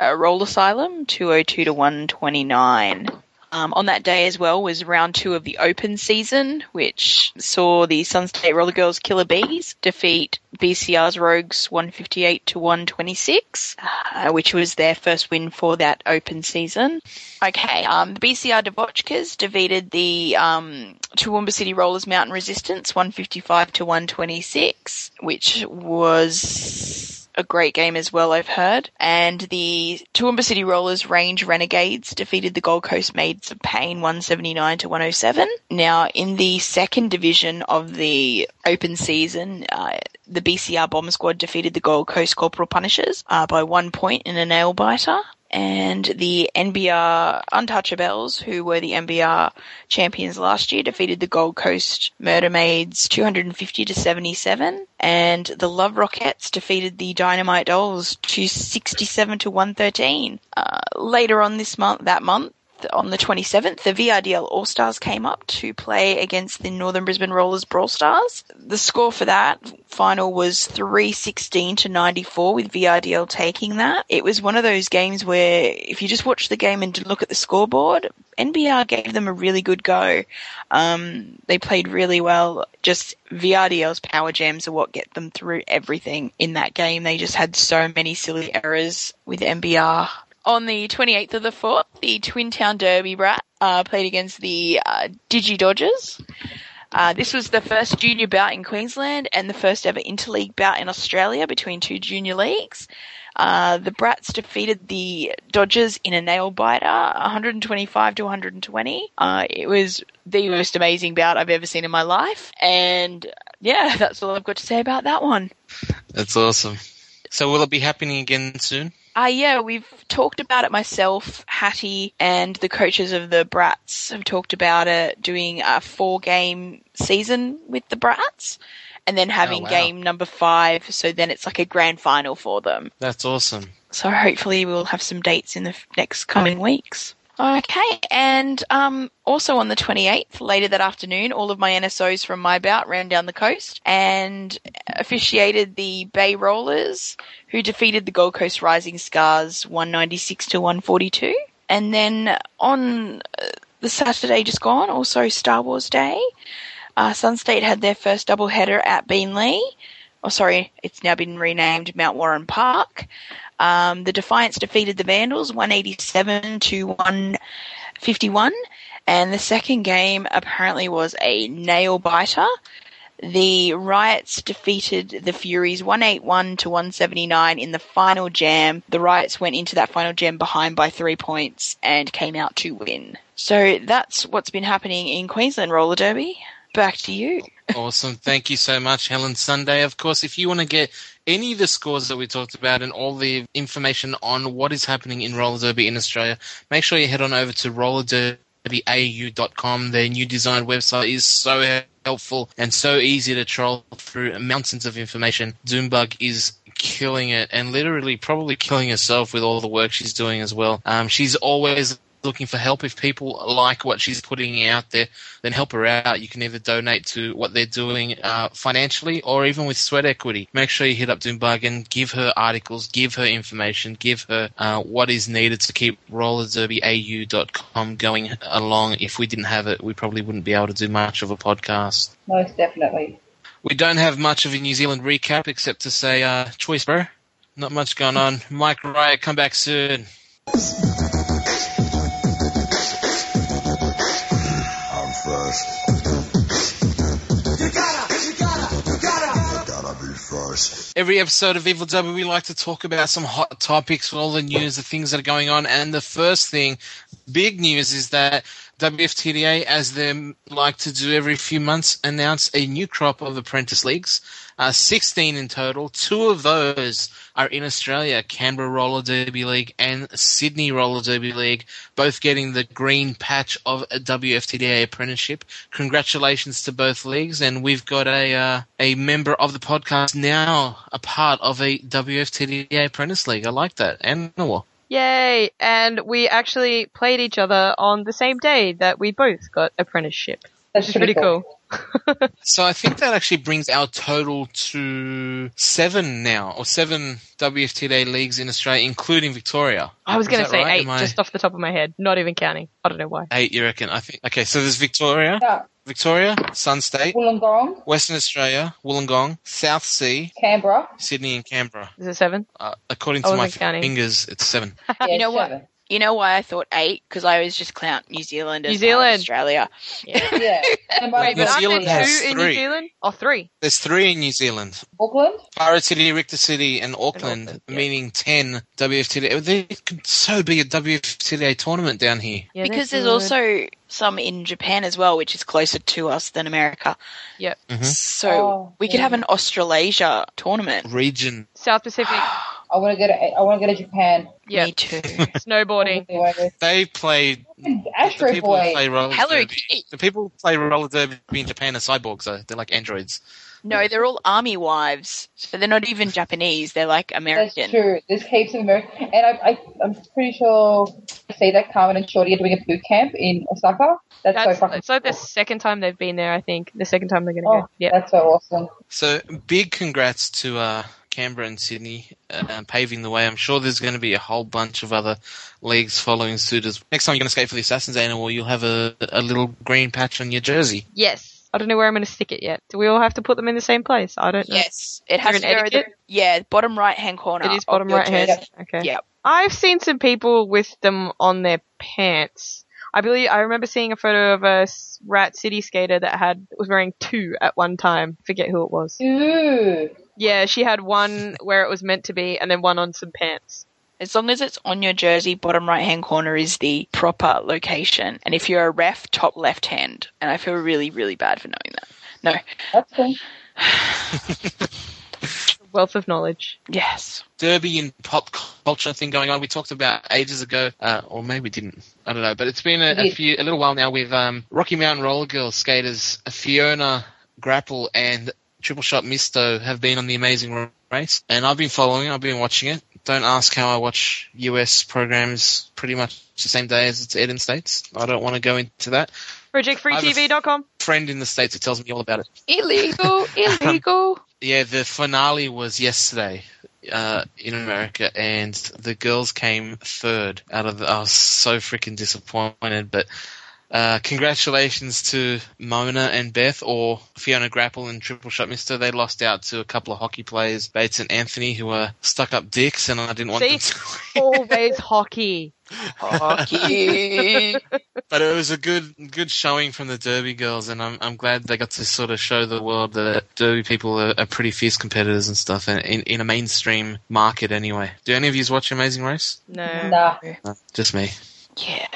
uh, Roll Asylum 202 to 129. Um, on that day as well was round two of the open season, which saw the Sun State Roller Girls Killer Bees defeat BCR's Rogues 158 to 126, uh, which was their first win for that open season. Okay, um, the BCR Debauchkas defeated the um, Toowoomba City Rollers Mountain Resistance 155 to 126, which was a great game as well, I've heard. And the Toowoomba City Rollers Range Renegades defeated the Gold Coast Maids of Pain 179 to 107. Now, in the second division of the open season, uh, the BCR Bomb Squad defeated the Gold Coast Corporal Punishers uh, by one point in a nail biter and the NBR Untouchables, who were the NBR champions last year, defeated the Gold Coast Murder Maids 250 to 77, and the Love Rockets defeated the Dynamite Dolls 267 to 113. Uh, later on this month, that month, on the 27th, the VRDL All Stars came up to play against the Northern Brisbane Rollers Brawl Stars. The score for that final was 316 to 94 with VRDL taking that. It was one of those games where if you just watch the game and look at the scoreboard, NBR gave them a really good go. Um, they played really well. Just VRDL's power jams are what get them through everything in that game. They just had so many silly errors with NBR on the 28th of the 4th, the Twin Town Derby Brat uh, played against the uh, Digi Dodgers. Uh, this was the first junior bout in Queensland and the first ever interleague bout in Australia between two junior leagues. Uh, the Brats defeated the Dodgers in a nail biter, 125 to 120. Uh, it was the most amazing bout I've ever seen in my life, and yeah, that's all I've got to say about that one.
That's awesome. So will it be happening again soon?
Uh, yeah, we've talked about it myself, Hattie, and the coaches of the Brats have talked about it, doing a four game season with the Brats, and then having
wow.
game number five, so then it's like a grand final for them.
That's awesome.
So hopefully we'll have some dates in the next coming weeks. Okay, and um, also on the 28th, later that afternoon, all of my NSOs from my bout ran down the coast and officiated the Bay Rollers, who defeated the Gold Coast Rising Scars 196 to 142. And then on uh, the Saturday just gone, also Star Wars Day, uh, Sun State had their first doubleheader at Beenleigh. Oh, sorry, it's now been renamed Mount Warren Park. Um, the Defiance defeated the Vandals 187 to 151. And the second game apparently was a nail biter. The Riots defeated the Furies 181 to 179 in the final jam. The Riots went into that final jam behind by three points and came out to win. So that's what's been happening in Queensland Roller Derby. Back to you.
Awesome. Thank you so much, Helen Sunday. Of course, if you want to get any of the scores that we talked about and all the information on what is happening in roller derby in Australia, make sure you head on over to rollerderbyau.com. Their new design website is so helpful and so easy to troll through mountains of information. Doombug is killing it and literally probably killing herself with all the work she's doing as well. Um, she's always looking for help. If people like what she's putting out there, then help her out. You can either donate to what they're doing uh, financially or even with sweat equity. Make sure you hit up Doombug and give her articles, give her information, give her uh, what is needed to keep rollerderbyau.com going along. If we didn't have it, we probably wouldn't be able to do much of a podcast.
Most definitely.
We don't have much of a New Zealand recap except to say, uh, choice, bro. Not much going on. Mike Riot, come back soon. Every episode of Evil W, we like to talk about some hot topics, all the news, the things that are going on. And the first thing, big news, is that WFTDA, as they like to do every few months, announce a new crop of apprentice leagues. Uh, 16 in total. Two of those are in Australia, Canberra Roller Derby League and Sydney Roller Derby League, both getting the green patch of a WFTDA apprenticeship. Congratulations to both leagues, and we've got a uh, a member of the podcast now a part of a WFTDA apprentice league. I like that. And Noah.
Yay! And we actually played each other on the same day that we both got apprenticeship.
That's
Which is pretty cool.
So I think that actually brings our total to seven now, or seven WFTDA leagues in Australia, including Victoria.
I was going to say
right?
eight
I-
just off the top of my head, not even counting. I don't know why.
Eight, you reckon? I think. Okay, so there's Victoria,
Yeah.
Victoria, Sun State,
Wollongong,
Western Australia, Wollongong, South Sea,
Canberra.
Sydney, and Canberra.
Is it seven?
Uh, according to my
counting.
fingers, it's seven.
Yeah,
You know what?
Seven.
You know why I thought eight? Because I always just count New Zealand as
New
part of
Zealand.
Australia.
Yeah.
Yeah.
Wait,
New
but aren't
Zealand
there
has
two in
three.
New Zealand? or three?
There's three in New Zealand:
Auckland.
Pirate City, Richter City, and Auckland,
Auckland, yeah.
meaning ten WFTDA. There could so be a WFTDA tournament down here.
Yeah,
because there's
could.
also some in Japan as well, which is closer to us than America.
Yep.
Mhm.
So
Oh,
we could have an Australasia tournament.
Region.
South Pacific
I want to go to. I want to go to Japan.
Yeah,
Me too.
snowboarding.
They played
Astro
the people
Boy.
play roller
Hello
derby.
Kitty.
The people who play roller derby in Japan are cyborgs, though. They're like androids.
No, they're all army wives. So they're not even Japanese. They're like American.
That's true. There's heaps of American, and I, I, I'm pretty sure I see that Carmen and Shorty are doing a boot camp in Osaka. That's,
That's,
so fucking.
it's like the second time they've been there, I think. The second time they're going to
Oh,
go. Yeah.
that's so awesome.
So big congrats to uh, Canberra and Sydney uh, paving the way. I'm sure there's going to be a whole bunch of other leagues following suit as next time you're going to skate for the Assassins Animal, you'll have a, a little green patch on your jersey.
Yes. I don't know where I'm going to stick it yet. Do we all have to put them in the same place? I don't know.
Yes, it has
Is
to
there
go
an
to the,
etiquette?
yeah bottom right hand corner.
It is bottom right hand.
jersey.
Okay.
Yeah.
I've seen some people with them on their pants. I believe I remember seeing a photo of a Rat City skater that had was wearing two at one time. Forget who it was.
Ooh.
Yeah, she had one where it was meant to be, and then one on some pants.
As long as it's on your jersey, bottom right hand corner is the proper location. And if you're a ref, top left hand. And I feel really, really bad for knowing that. No.
That's cool.
Wealth of knowledge.
Yes.
Derby and pop culture thing going on. We talked about ages ago, uh, or maybe we didn't. I don't know, but it's been a, a few, a little while now with um, Rocky Mountain Roller Girls skaters Fiona Grapple and Triple Shot Misto have been on the Amazing Race, and I've been following. I've been watching it. Don't ask how I watch US programs pretty much the same day as it's aired in states. I don't want to go into that.
ProjectFreeTV.com.
Friend in the states who tells me all about it.
Illegal, illegal.
Yeah, the finale was yesterday uh, in America, and the girls came third out of the. I was so freaking disappointed, but uh, congratulations to Mona and Beth, or Fiona Grapple and Triple Shot Misto. They lost out to a couple of hockey players, Bates and Anthony, who were stuck up dicks, and I didn't want
See?
them to.
Always hockey.
Hockey.
But it was a good good showing from the Derby girls, and I'm I'm glad they got to sort of show the world that Derby people are, are pretty fierce competitors and stuff, and in, in a mainstream market anyway. Do any of you watch Amazing Race?
No.
Nah.
No, just me.
yeah.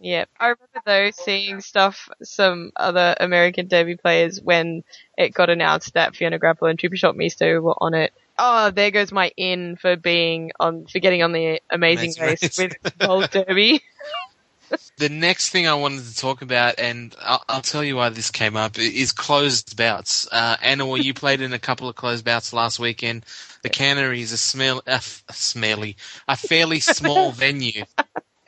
Yeah, I remember though seeing stuff some other American Derby players when it got announced that Fiona Grapple and Triple Shot Misto were on it. Oh, there goes my in for being on for getting on the Amazing,
Amazing
Race
Race.
with World Derby.
The next thing I wanted to talk about, and I'll, I'll tell you why this came up, is closed bouts. Uh, Anna, well, you played in a couple of closed bouts last weekend. The Cannery is a smell, a, f- a smelly, a fairly small venue.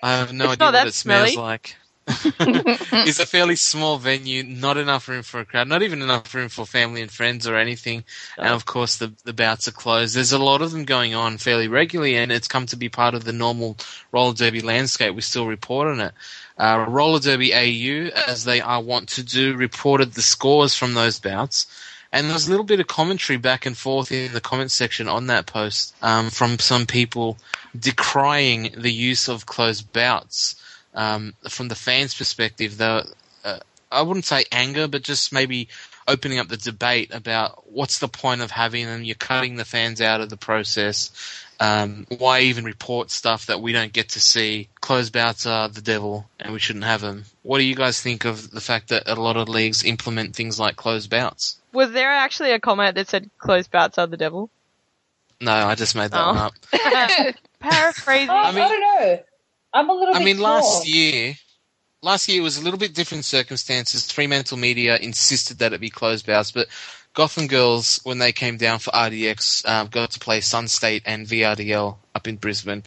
I have no
It's
idea what it smells
smelly.
like. it's a fairly small venue, not enough room for a crowd, not even enough room for family and friends or anything. And of course, the the bouts are closed. There's a lot of them going on fairly regularly, and it's come to be part of the normal roller derby landscape. We still report on it. Uh, roller derby AU, as they are wont to do, reported the scores from those bouts. And there was a little bit of commentary back and forth in the comment section on that post um, from some people decrying the use of closed bouts. Um, from the fans' perspective, though, uh, I wouldn't say anger, but just maybe opening up the debate about what's the point of having them? You're cutting the fans out of the process. Um, why even report stuff that we don't get to see? Closed bouts are the devil, and we shouldn't have them. What do you guys think of the fact that a lot of leagues implement things like closed bouts?
Was there actually a comment that said closed bouts are the devil?
No, I just made that
Oh.
one up.
Paraphrasing.
Oh, I,
mean-
don't know. I'm a little
I
bit
mean, last year, last year was a little bit different circumstances. Fremantle Media insisted that it be closed bouts, but Gotham Girls, when they came down for RDX, um, got to play Sun State and VRDL up in Brisbane,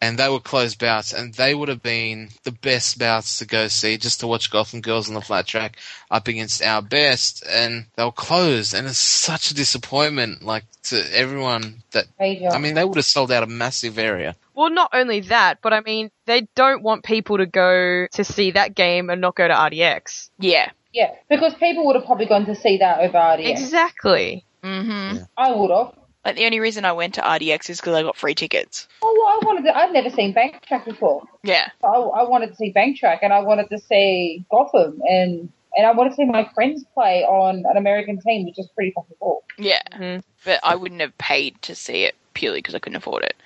and they were closed bouts, and they would have been the best bouts to go see just to watch Gotham Girls on the flat track up against our best, and they were closed, and it's such a disappointment, like to everyone that.
Major.
I mean, they would have sold out a massive area.
Well, not only that, but I mean, they don't want people to go to see that game and not go to RDX.
Yeah.
yeah, because people would have probably gone to see that over RDX.
Exactly.
Mm-hmm.
I would have.
Like the only reason I went to RDX is because I got free tickets.
Oh, well, I wanted to, I'd never seen Banktrack before.
Yeah.
I, I wanted to see Banktrack and I wanted to see Gotham and and I wanted to see my friends play on an American team, which is pretty fucking cool.
Yeah.
Mhm.
But I wouldn't have paid to see it purely because I couldn't afford it.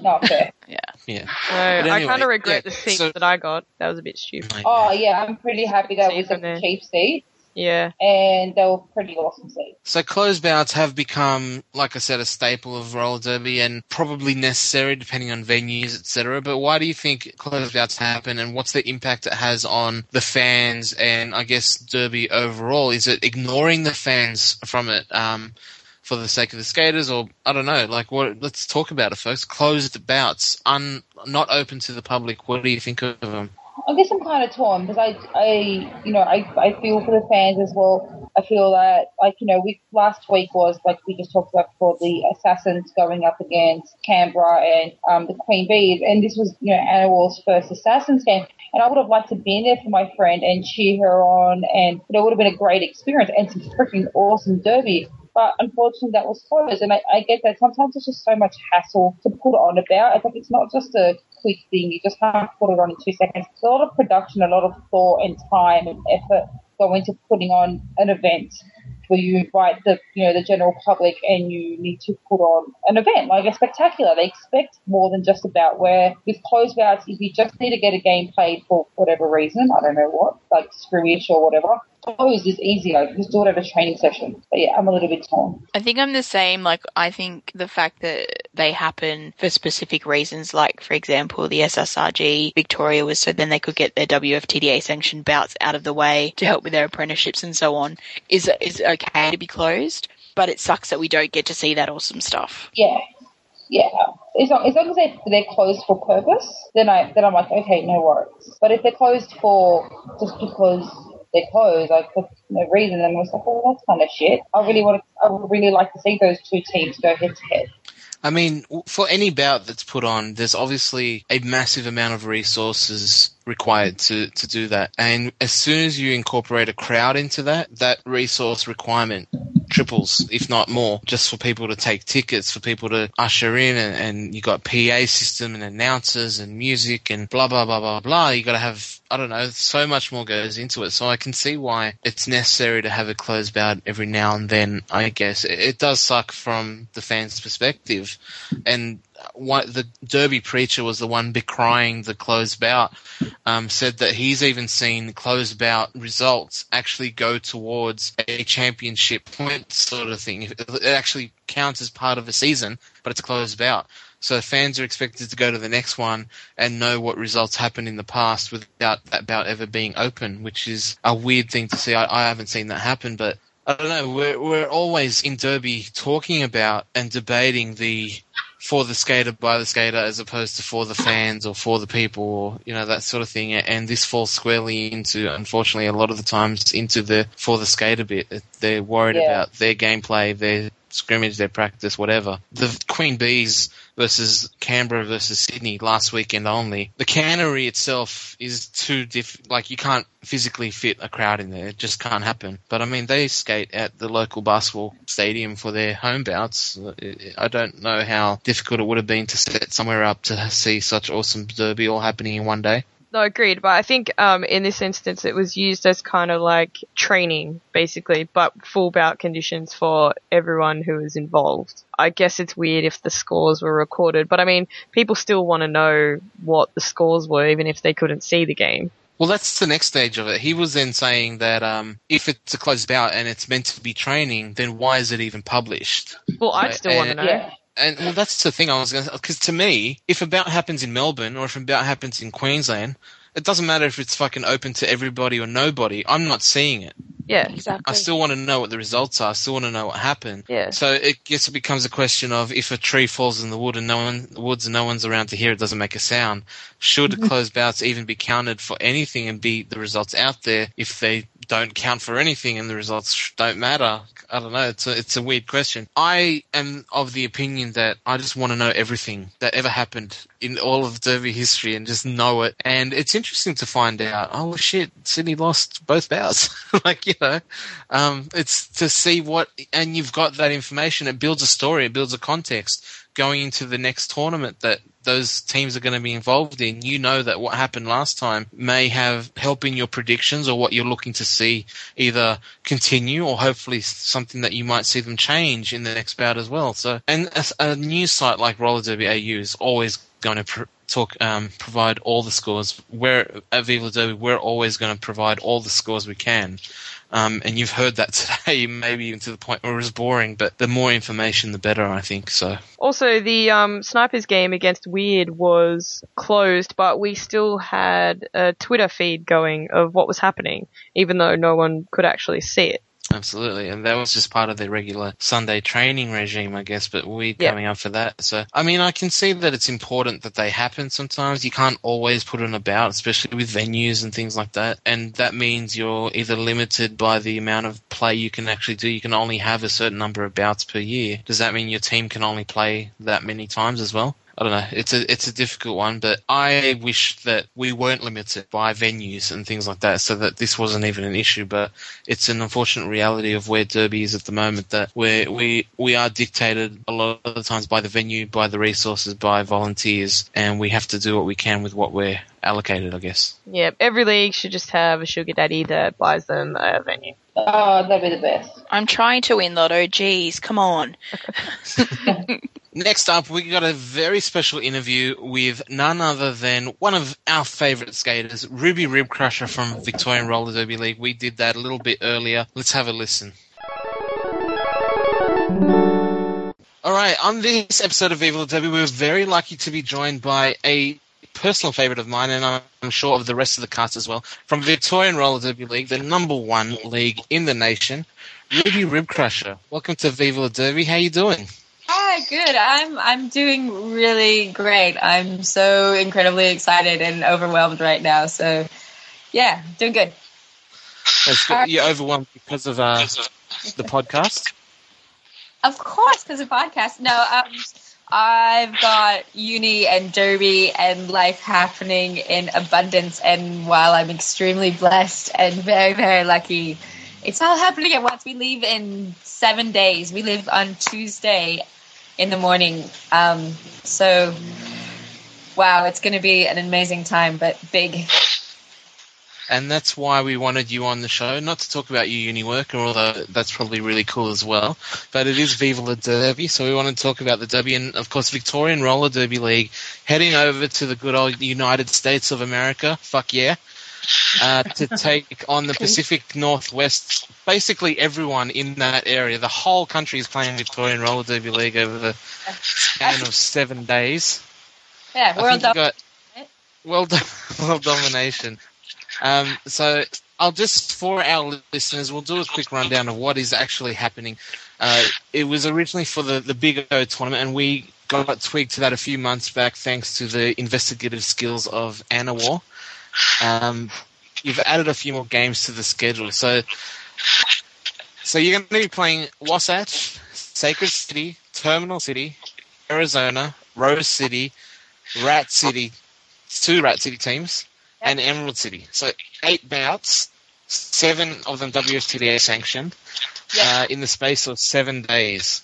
Not fair.
Yeah.
Yeah.
So
But
I kind of regret
yeah,
the seats
so-
that I got. That was a bit stupid.
oh yeah, I'm pretty happy that
See
was a
there.
cheap seat
Yeah.
and they were pretty awesome seats.
So closed bouts have become, like I said, a staple of roller derby and probably necessary depending on venues, etc. But why do you think closed bouts happen, and what's the impact it has on the fans and I guess derby overall? Is it ignoring the fans from it um, for the sake of the skaters, or I don't know? Like, what? Let's talk about it, folks. Closed bouts, un, not open to the public. What do you think of them?
Kind of torn because I, I, you know, I, I feel for the fans as well. I feel that, like, you know, we last week was like we just talked about for the Assassins going up against Canberra and um, the Queen Bees, and this was, you know, Anna Wall's first Assassins game, and I would have liked to be there for my friend and cheer her on, and it would have been a great experience and some freaking awesome derby. But unfortunately, that was closed, and I, I get that sometimes it's just so much hassle to put on about. It's like it's not just a quick thing; you just can't put it on in two seconds. It's a lot of production, a lot of thought and time and effort go into putting on an event where you invite the you know the general public and you need to put on an event like a spectacular. They expect more than just about where with closed bouts if you just need to get a game played for whatever reason, I don't know what, like scrimmage or whatever. Closed is easy, like just do it at a training session. But yeah, I'm a little bit torn.
I think I'm the same. Like, I think the fact that they happen for specific reasons, like, for example, the SSRG Victoria was so then they could get their WFTDA sanctioned bouts out of the way to help with their apprenticeships and so on, is, is okay to be closed. But it sucks that we don't get to see that awesome stuff.
Yeah. Yeah, as long, as long as they they're closed for purpose, then I then I'm like okay, no worries. But if they're closed for just because they're closed, like for no reason, then it's like, oh, that's kind of shit. I really want to, I would really like to see those two teams go head to head.
I mean, for any bout that's put on, there's obviously a massive amount of resources required to, to do that. And as soon as you incorporate a crowd into that, that resource requirement triples, if not more, just for people to take tickets, for people to usher in, and, and you got PA system and announcers and music and blah blah blah blah blah. You got to have I don't know, so much more goes into it. So I can see why it's necessary to have a closed bout every now and then. I guess it, it does suck from the fans' perspective, and what the Derby preacher was the one decrying the closed bout. Um, said that he's even seen closed bout results actually go towards a championship point sort of thing. It actually counts as part of a season, but it's a closed bout. So fans are expected to go to the next one and know what results happened in the past without that bout ever being open, which is a weird thing to see. I, I haven't seen that happen, but I don't know. We're we're always in Derby talking about and debating the for the skater by the skater as opposed to for the fans or for the people or you know that sort of thing. And this falls squarely into, unfortunately, a lot of the times into the for the skater bit. They're worried
Yeah.
about their gameplay, their scrimmage, their practice, whatever. The Queen Bees versus Canberra versus Sydney last weekend only. The cannery itself is too diff, like you can't physically fit a crowd in there. It just can't happen. But I mean, they skate at the local basketball stadium for their home bouts. I don't know how difficult it would have been to set somewhere up to see such awesome derby all happening in one day.
No, agreed. But I think um, in this instance, it was used as kind of like training, basically, but full bout conditions for everyone who was involved. I guess it's weird if the scores were recorded, but I mean, people still want to know what the scores were, even if they couldn't see the game.
Well, that's the next stage of it. He was then saying that um, if it's a closed bout and it's meant to be training, then why is it even published?
Well, I'd
Right,
still want to know.
Yeah.
And well, that's the thing I was going to, because to me, if a bout happens in Melbourne or if a bout happens in Queensland, it doesn't matter if it's fucking open to everybody or nobody. I'm not seeing it.
Yeah,
Exactly.
I still want to know what the results are. I still want to know what happened.
yeah.
So it guess it becomes a question of if a tree falls in the wood and no one woods and no one's around to hear it doesn't make a sound. Should mm-hmm. closed bouts even be counted for anything and be the results out there if they don't count for anything and the results don't matter? I don't know. It's a, it's a weird question. I am of the opinion that I just want to know everything that ever happened in all of Derby history and just know it. And it's interesting to find out, oh shit, Sydney lost both bouts. like, you know, um, it's to see what, and you've got that information. It builds a story. It builds a context going into the next tournament that those teams are going to be involved in. You know that what happened last time may have help in your predictions or what you're looking to see either continue or hopefully something that you might see them change in the next bout as well. So, and a, a news site like Roller Derby AU is always going to pr- talk, um, provide all the scores. We're at Viva Derby, we're always going to provide all the scores we can. Um, and you've heard that today, maybe even to the point where it was boring, but the more information, the better, I think. So,
Also, the um, snipers game against Weird was closed, but we still had a Twitter feed going of what was happening, even though no one could actually see it.
Absolutely. And that was just part of their regular Sunday training regime, I guess, but we
Yeah.
coming up for that. So, I mean, I can see that it's important that they happen sometimes. You can't always put it about, especially with venues and things like that. And that means you're either limited by the amount of play you can actually do. You can only have a certain number of bouts per year. Does that mean your team can only play that many times as well? I don't know. It's a it's a difficult one, but I wish that we weren't limited by venues and things like that, so that this wasn't even an issue. But it's an unfortunate reality of where Derby is at the moment that we we we are dictated a lot of the times by the venue, by the resources, by volunteers, and we have to do what we can with what we're allocated. I guess.
Yeah, every league should just have a sugar daddy that buys them a venue.
Oh, that'd be the best.
I'm trying to win Lotto. Jeez, come on.
Next up, we got a very special interview with none other than one of our favourite skaters, Ruby Ribcrusher from Victorian Roller Derby League. We did that a little bit earlier. Let's have a listen. All right, on this episode of Evil Derby, we're very lucky to be joined by a personal favourite of mine, and I'm sure of the rest of the cast as well, from Victorian Roller Derby League, the number one league in the nation, Ruby Ribcrusher. Welcome to Viva La Derby. How are you doing?
Hi, good. I'm I'm doing really great. I'm so incredibly excited and overwhelmed right now. So, yeah, doing good.
It's good. You're overwhelmed because of uh, the podcast.
Of course, because of podcast. No, um, I've got uni and derby and life happening in abundance. And while I'm extremely blessed and very very lucky, it's all happening at once. We leave in seven days. We leave on Tuesday in the morning. Um, so, wow, it's going to be an amazing time, but big.
And that's why we wanted you on the show, not to talk about your uni work, although that's probably really cool as well. But it is Viva La Derby, so we want to talk about the Derby and, of course, Victorian Roller Derby League heading over to the good old United States of America. Fuck yeah. Uh, to take on the Pacific Northwest. Basically, everyone in that area, the whole country is playing Victorian Roller Derby League over the span of seven days.
Yeah, world
think you got well done, world domination. Um, so I'll just for our listeners, we'll do a quick rundown of what is actually happening. Uh, it was originally for the the Big O tournament, and we got tweaked to that a few months back thanks to the investigative skills of Anna War. Um, you've added a few more games to the schedule, so so you're going to be playing Wasatch, Sacred City, Terminal City, Arizona, Rose City, Rat City, two Rat City teams, and Emerald City. So eight bouts, seven of them WFTDA sanctioned, uh, in the space of seven days.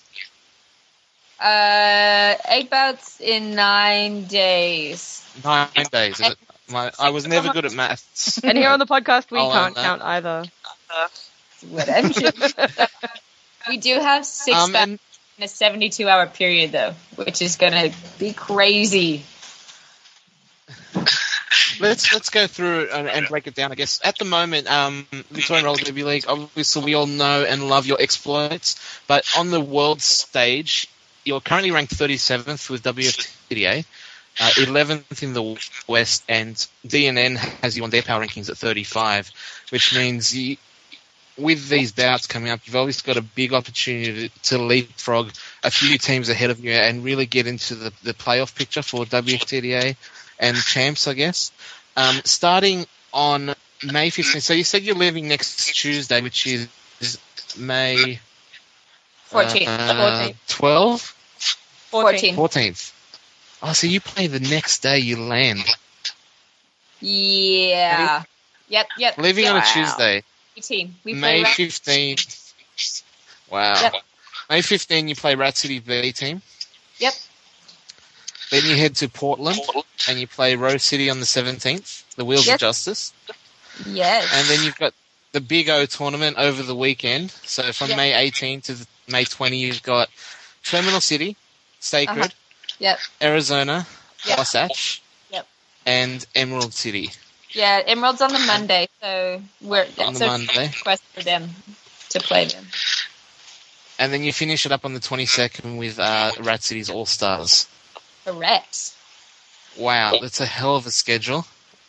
Uh, eight bouts in nine days.
Nine days, is it? My, I was never good at maths.
And here on the podcast, we
I'll
can't count either.
Whatever. we do have six
Um,
back
and
in a 72 hour period, though, which is going to be crazy.
Let's let's go through and, and break it down. I guess at the moment, um, Victorian Roller Derby League. Obviously, we all know and love your exploits, but on the world stage, you're currently ranked 37th with WFTDA, uh, 11th in the West, and DNN has you on their power rankings at 35, which means you, with these bouts coming up, you've always got a big opportunity to, to leapfrog a few teams ahead of you and really get into the, the playoff picture for WFTDA and champs, I guess. Um, starting on May 15th. So you said you're leaving next Tuesday, which is May
14.
uh, 12?
14.
14th. Oh, so you play the next day you land.
Yeah. Yep, yep.
Leaving on a Tuesday.
18. We
May 15th. Wow.
Yep.
May 15, you play Rat City B team.
Yep.
Then you head to Portland and you play Rose City on the 17th, the Wheels
Yes.
of Justice.
Yes.
And then you've got the Big O tournament over the weekend. So from
Yep.
May 18 to the- May 20, you've got Terminal City, Sacred,
Uh-huh. Yep.
Arizona,
Yep.
Wasatch,
Yep.
and Emerald City
Yeah, Emerald's on the Monday, so we're
on the
that's a
Monday.
request for them to play them.
And then you finish it up on the 22nd with uh, Rat City's All Stars.
Correct.
Wow, that's a hell of a schedule.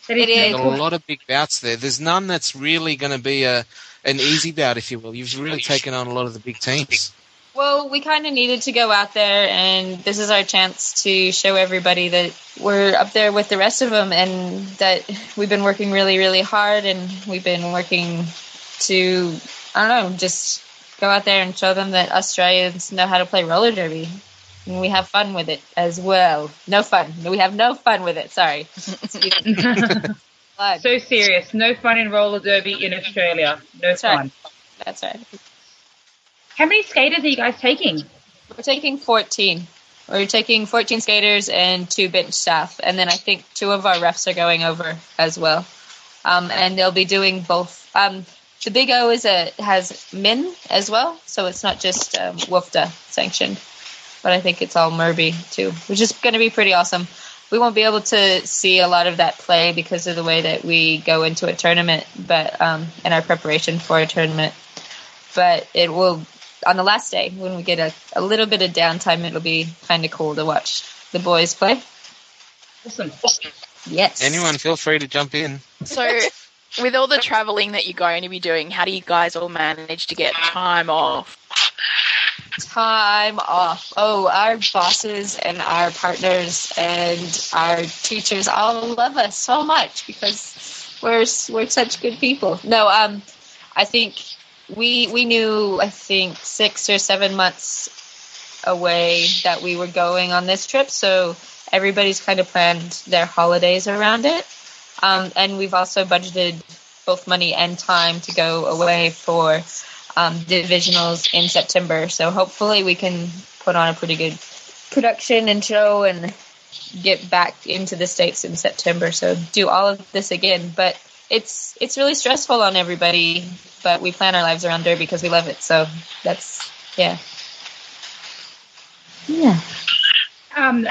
That
It is.
Got a lot of big bouts there. There's none that's really going to be a an easy bout, if you will. You've really taken on a lot of the big teams.
Well, we kind of needed to go out there, and this is our chance to show everybody that we're up there with the rest of them, and that we've been working really, really hard, and we've been working to, I don't know, just go out there and show them that Australians know how to play roller derby. And we have fun with it as well. No fun. We have no fun with it. Sorry. Excuse me. Fun.
so serious. No fun in roller derby in Australia. No
That's right.
fun.
That's right.
How many skaters are you guys taking?
We're taking 14. We're taking 14 skaters and two bench staff. And then I think two of our refs are going over as well. Um, and they'll be doing both. Um, the Big O is a, has Min as well, so it's not just um, WFTDA sanctioned. But I think it's all Murby too, which is going to be pretty awesome. We won't be able to see a lot of that play because of the way that we go into a tournament, but um, in our preparation for a tournament. But it will on the last day when we get a, a little bit of downtime, it'll be kind of cool to watch the boys play.
Awesome.
Yes.
Anyone, feel free to jump in.
So, with all the traveling that you're going to be doing, how do you guys all manage to get time off?
Time off. Oh, our bosses and our partners and our teachers all love us so much because we're we're such good people. No, um, I think we we knew I think six or seven months away that we were going on this trip, so everybody's kind of planned their holidays around it. Um, and we've also budgeted both money and time to go away for um, divisionals in September. So hopefully we can put on a pretty good production and show and get back into the states in September. So do all of this again, but it's it's really stressful on everybody. But we plan our lives around Derby because we love it. So that's yeah. Yeah.
Um,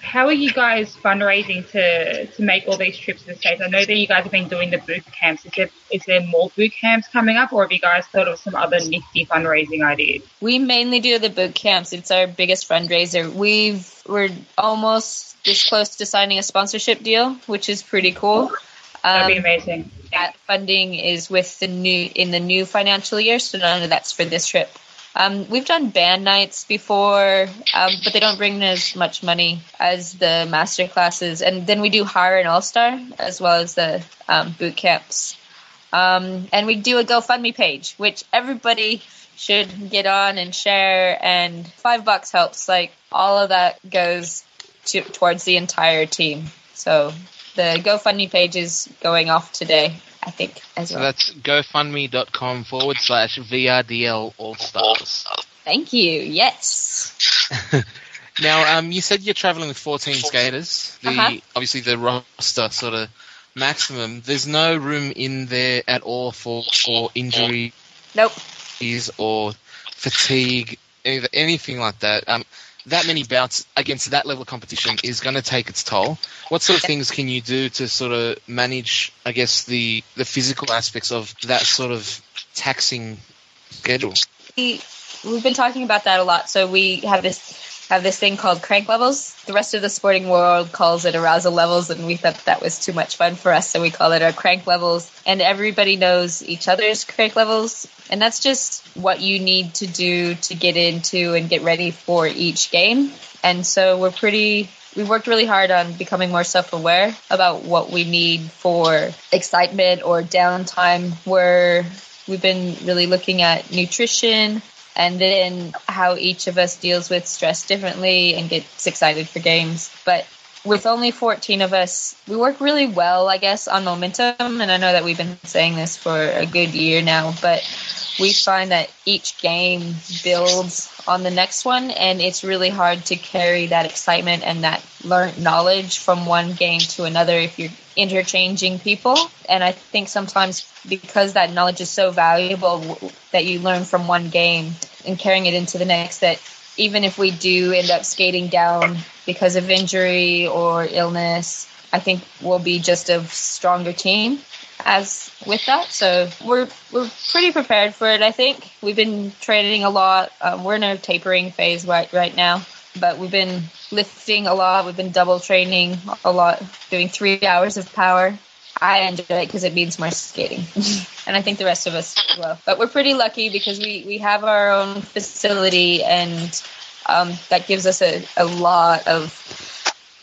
how are you guys fundraising to to make all these trips to the states? I know that you guys have been doing the boot camps. Is there is there more boot camps coming up, or have you guys thought of some other nifty fundraising ideas?
We mainly do the boot camps. It's our biggest fundraiser. We've we're almost this close to signing a sponsorship deal, which is pretty cool.
That'd be
Um,
amazing.
that funding is with the new in the new financial year, so none of that's for this trip. Um, we've done band nights before, um, but they don't bring as much money as the master classes. And then we do hire an all star as well as the um, boot camps. Um, and we do a GoFundMe page, which everybody should get on and share. And five bucks helps. Like all of that goes to, towards the entire team. So the GoFundMe page is going off today, I think, as
So
well.
that's gofundme.com forward slash VRDL All Stars.
Thank you. Yes.
Now, um, you said you're traveling with 14 skaters. The
Uh-huh.
obviously the roster sort of maximum. There's no room in there at all for for injuries
Nope.
or fatigue, anything like that. Um, that many bouts against that level of competition is going to take its toll. What sort of things can you do to sort of manage, I guess, the the physical aspects of that sort of taxing schedule?
we, we've been talking about that a lot. So we have this have this thing called crank levels. The rest of the sporting world calls it arousal levels, and we thought that was too much fun for us, so we call it our crank levels. And everybody knows each other's crank levels, and that's just what you need to do to get into and get ready for each game. And so we're pretty. We worked really hard on becoming more self-aware about what we need for excitement or downtime. Where we've been really looking at nutrition and then how each of us deals with stress differently and gets excited for games. But with only 14 of us, we work really well, I guess, on momentum. And I know that we've been saying this for a good year now, but we find that each game builds on the next one, and it's really hard to carry that excitement and that learned knowledge from one game to another if you're interchanging people. And I think sometimes because that knowledge is so valuable that you learn from one game and carrying it into the next, that even if we do end up skating down because of injury or illness, I think we'll be just a stronger team as with that. So we're we're pretty prepared for it. I think we've been training a lot. Um, we're in a tapering phase right right now, but we've been lifting a lot. We've been double training a lot, doing three hours of power. I enjoy it because it means more skating, and I think the rest of us as well. But we're pretty lucky because we we have our own facility, and um, that gives us a, a lot of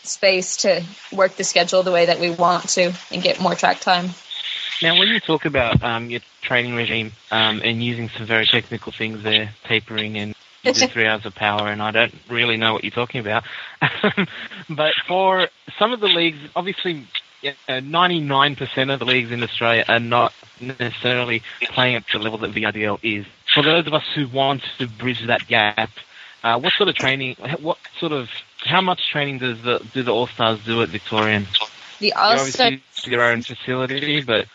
space to work the schedule the way that we want to and get more track time.
Now, when you talk about um, your training regime um, and using some very technical things there, tapering and you do three hours of power, and I don't really know what you're talking about. but for some of the leagues, obviously, yeah, uh, 99% of the leagues in Australia are not necessarily playing at the level that VRDL is. For those of us who want to bridge that gap, uh, what sort of training, what sort of, how much training does the do the All Stars do at Victorian?
The
You
All
obviously your own facility, but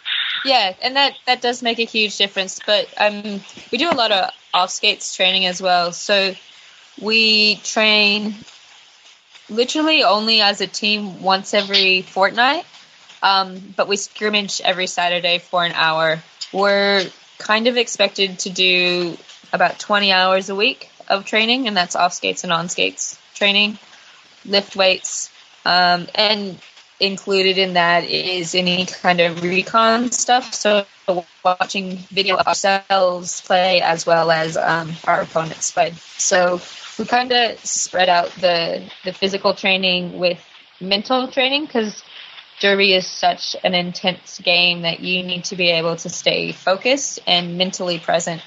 Yeah, and that that does make a huge difference. But um, we do a lot of off skates training as well. So we train literally only as a team once every fortnight. Um, but we scrimmage every Saturday for an hour. We're kind of expected to do about 20 hours a week of training, and that's off skates and on skates training, lift weights, um, and included in that is any kind of recon stuff. So watching video of ourselves play as well as um, our opponents play. So we kind of spread out the the physical training with mental training because Derby is such an intense game that you need to be able to stay focused and mentally present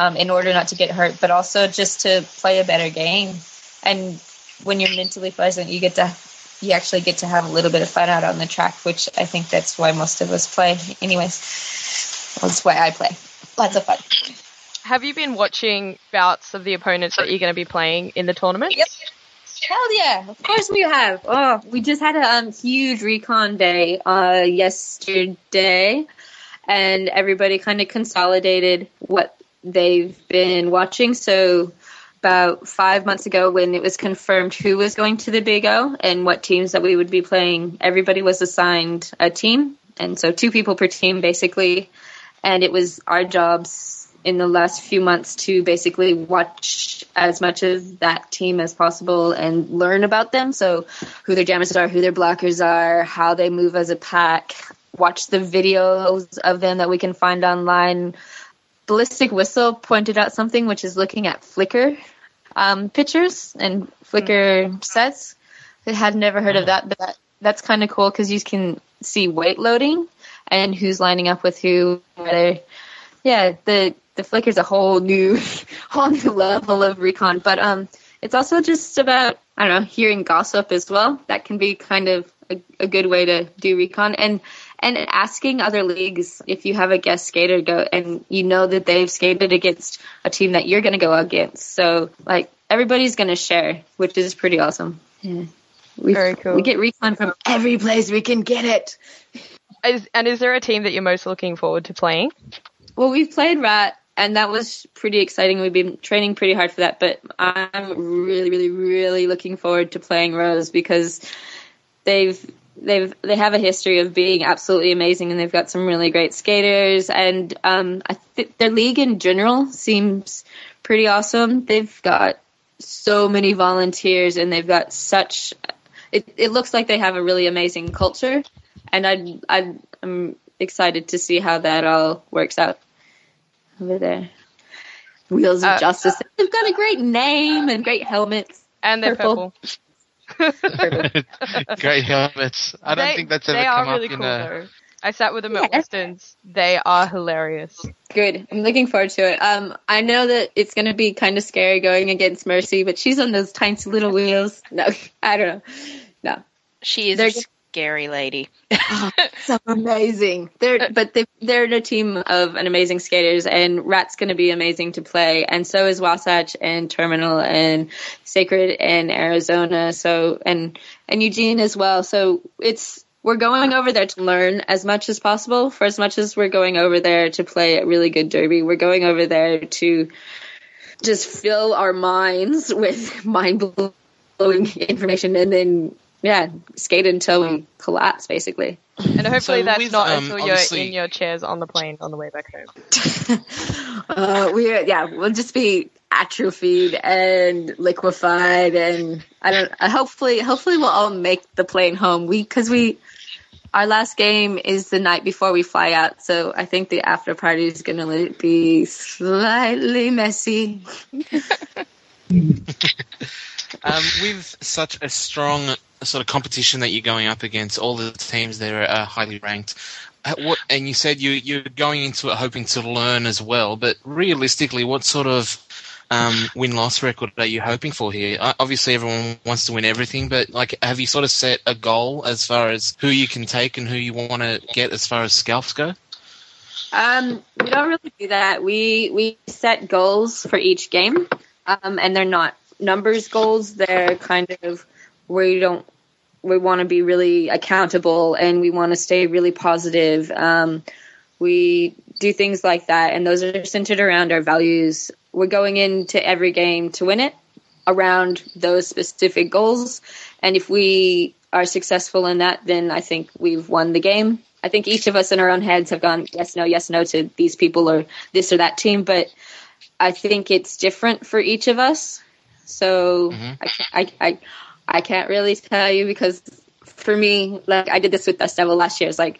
um, in order not to get hurt, but also just to play a better game. And when you're mentally present, you get to you actually get to have a little bit of fun out on the track, which I think that's why most of us play. Anyways, that's why I play. Lots of fun.
Have you been watching bouts of the opponents that you're going to be playing in the tournament?
Yep. Hell yeah, of course we have. Oh, we just had a um, huge recon day uh, yesterday, and everybody kind of consolidated what they've been watching. So, about five months ago, when it was confirmed who was going to the Big O and what teams that we would be playing, everybody was assigned a team, and so two people per team basically. And it was our jobs in the last few months to basically watch as much of that team as possible and learn about them. So, who their jammers are, who their blockers are, how they move as a pack, watch the videos of them that we can find online. Ballistic Whistle pointed out something which is looking at Flickr um, pictures and Flickr sets. I had never heard of that, but that, that's kind of cool because you can see weight loading and who's lining up with who. Whether, yeah, the the Flickr's a whole new, whole new level of recon. But um, it's also just about I don't know hearing gossip as well. That can be kind of a, a good way to do recon and and asking other leagues if you have a guest skater go and you know that they've skated against a team that you're going to go against. So like everybody's going to share, which is pretty awesome. Yeah. We,
Very cool.
We get recon from every place we can get it.
Is, and is there a team that you're most looking forward to playing?
Well, we've played Rat, and that was pretty exciting. We've been training pretty hard for that, but I'm really, really, really looking forward to playing Rose because they've they've they have a history of being absolutely amazing, and they've got some really great skaters, and um, I think their league in general seems pretty awesome. They've got so many volunteers, and they've got such. It, it looks like they have a really amazing culture, and I I I'm excited to see how that all works out over there. Wheels of
Uh,
Justice. They've got a great name and great helmets.
And they're
Purple.
purple.
Great helmets. I don't
they,
think that's ever
they
come
are really
up in
cool
a.
though. I sat with them at
Yeah.
Weston's. They are hilarious.
Good. I'm looking forward to it. Um, I know that it's going to be kind of scary going against Mercy, but she's on those tiny little wheels. No, I don't know. No,
She is
They're just-
scary lady.
Oh, so amazing. They're uh, but they they're in a team of an amazing skaters, and Rat's going to be amazing to play, and so is Wasatch and Terminal and Sacred and Arizona. So and and Eugene as well. So it's we're going over there to learn as much as possible. For as much as we're going over there to play a really good derby, we're going over there to just fill our minds with mind blowing information, and then yeah, skate until we collapse, basically.
And hopefully
So
that's
with,
not
um,
until you're
obviously-
in your chairs on the plane on the way back home.
uh, we yeah, we'll just be atrophied and liquefied, and I don't. Uh, hopefully, hopefully we'll all make the plane home. We because we our last game is the night before we fly out, so I think the after party is gonna be slightly messy.
Um, with such a strong sort of competition that you're going up against, all the teams there are highly ranked. uh, What, and you said you you're going into it hoping to learn as well, but realistically, what sort of um, win loss record are you hoping for here? Obviously, everyone wants to win everything, but like, have you sort of set a goal as far as who you can take and who you want to get as far as scalps go?
Um, we don't really do that. We we set goals for each game, um, and they're not numbers goals. They're kind of where we don't we want to be really accountable and we want to stay really positive. Um, we do things like that, and those are centered around our values. We're going into every game to win it around those specific goals, and if we are successful in that, then I think we've won the game. I think each of us in our own heads have gone yes, no, yes, no to these people or this or that team, but I think it's different for each of us. So
Mhm.
I, can't- I, I, I can't really tell you because for me, like I did this with Dust Devil last year. It's like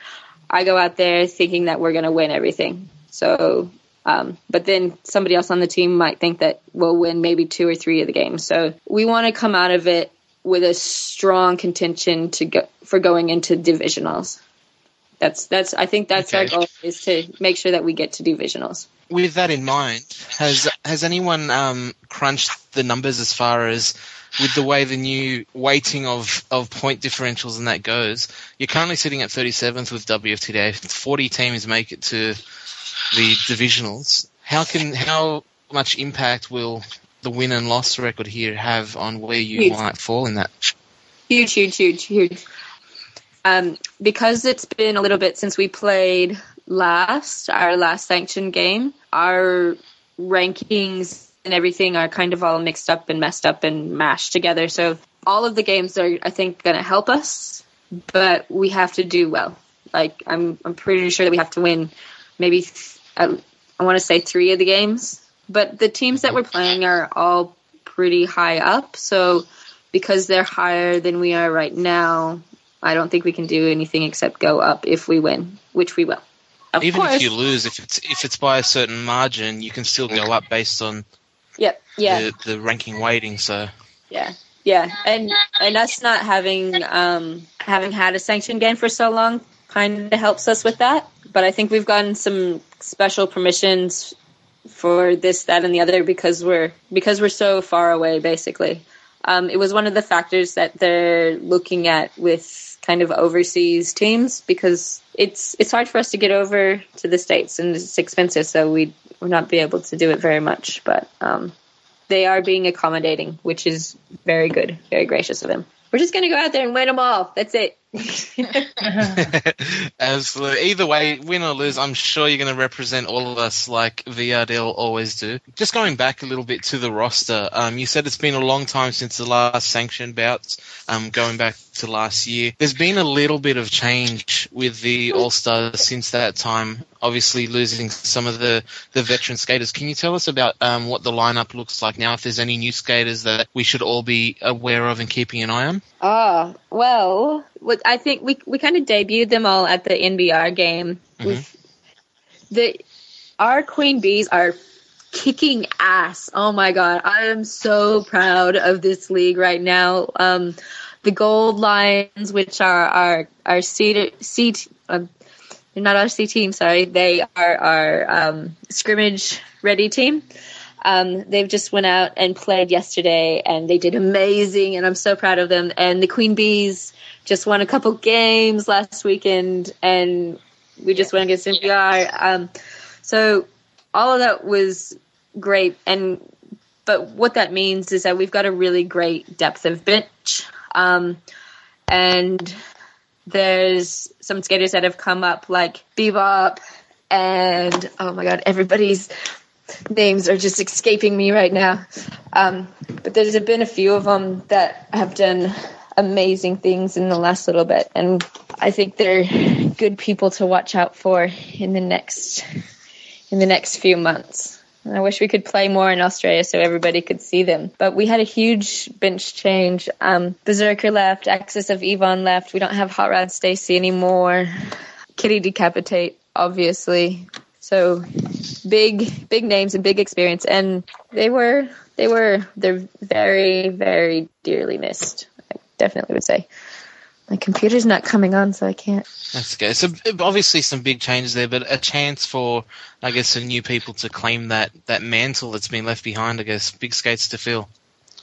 I go out there thinking that we're going to win everything. So, um, but then somebody else on the team might think that we'll win maybe two or three of the games. So we want to come out of it with a strong contention to go for going into divisionals. That's that's I think that's our goal is to make sure that we get to divisionals.
with that in mind, has has anyone um, crunched the numbers as far as with the way the new weighting of, of point differentials and that goes? You're currently sitting at 37th with WFTDA. 40 teams make it to the divisionals. How can how much impact will the win and loss record here have on where you
Huge.
might fall in that?
Huge, huge, huge, huge. Um, because it's been a little bit since we played last, our last sanctioned game, our rankings and everything are kind of all mixed up and messed up and mashed together. So all of the games are, I think, going to help us, but we have to do well. Like I'm, I'm pretty sure that we have to win maybe, th- I, I want to say three of the games, but the teams that we're playing are all pretty high up. So because they're higher than we are right now, I don't think we can do anything except go up if we win, which we will. Of
Even
course.
if you lose, if it's if it's by a certain margin, you can still go up based on
Yep. Yeah.
the, the ranking weighting. So
Yeah. Yeah. And and us not having um having had a sanctioned game for so long kind of helps us with that. But I think we've gotten some special permissions for this, that, and the other because we're because we're so far away. Basically, um, it was one of the factors that they're looking at with kind of overseas teams because it's it's hard for us to get over to the states and it's expensive, so we would not be able to do it very much. But um, they are being accommodating, which is very good, very gracious of them. We're just going to go out there and win them all. That's it.
Absolutely. Either way, win or lose, I'm sure you're going to represent all of us like VRDL always do. Just going back a little bit to the roster, um, you said it's been a long time since the last sanctioned bouts, um, going back to last year. There's been a little bit of change with the All Stars since that time. Obviously, losing some of the, the veteran skaters. Can you tell us about um, what the lineup looks like now? If there's any new skaters that we should all be aware of and keeping an eye on?
Ah, well, I think we we kind of debuted them all at the NBR game. With the our queen bees are kicking ass. Oh my god, I am so proud of this league right now. Um, the gold lions, which are our our seat. Um, they're not our C team, sorry. They are our um, scrimmage ready team. Um, they've just went out and played yesterday, and they did amazing, and I'm so proud of them. And the Queen Bees just won a couple games last weekend, and we just went against NBR. Um, so all of that was great, and but what that means is that we've got a really great depth of bench, um, and there's some skaters that have come up like Bebop, and oh my god, everybody's names are just escaping me right now. Um, but there's been a few of them that have done amazing things in the last little bit, and I think they're good people to watch out for in the next in the next few months. I wish we could play more in Australia so everybody could see them. But we had a huge bench change. Um, Berserker left, Axis of Yvonne left. We don't have Hot Rod Stacy anymore. Kitty Decapitate, obviously. So big, big names and big experience, and they were, they were, they're very, very dearly missed. I definitely would say. My computer's not coming on, so I can't.
That's okay. So obviously some big changes there, but a chance for, I guess, some new people to claim that, that mantle that's been left behind. I guess big skates to fill.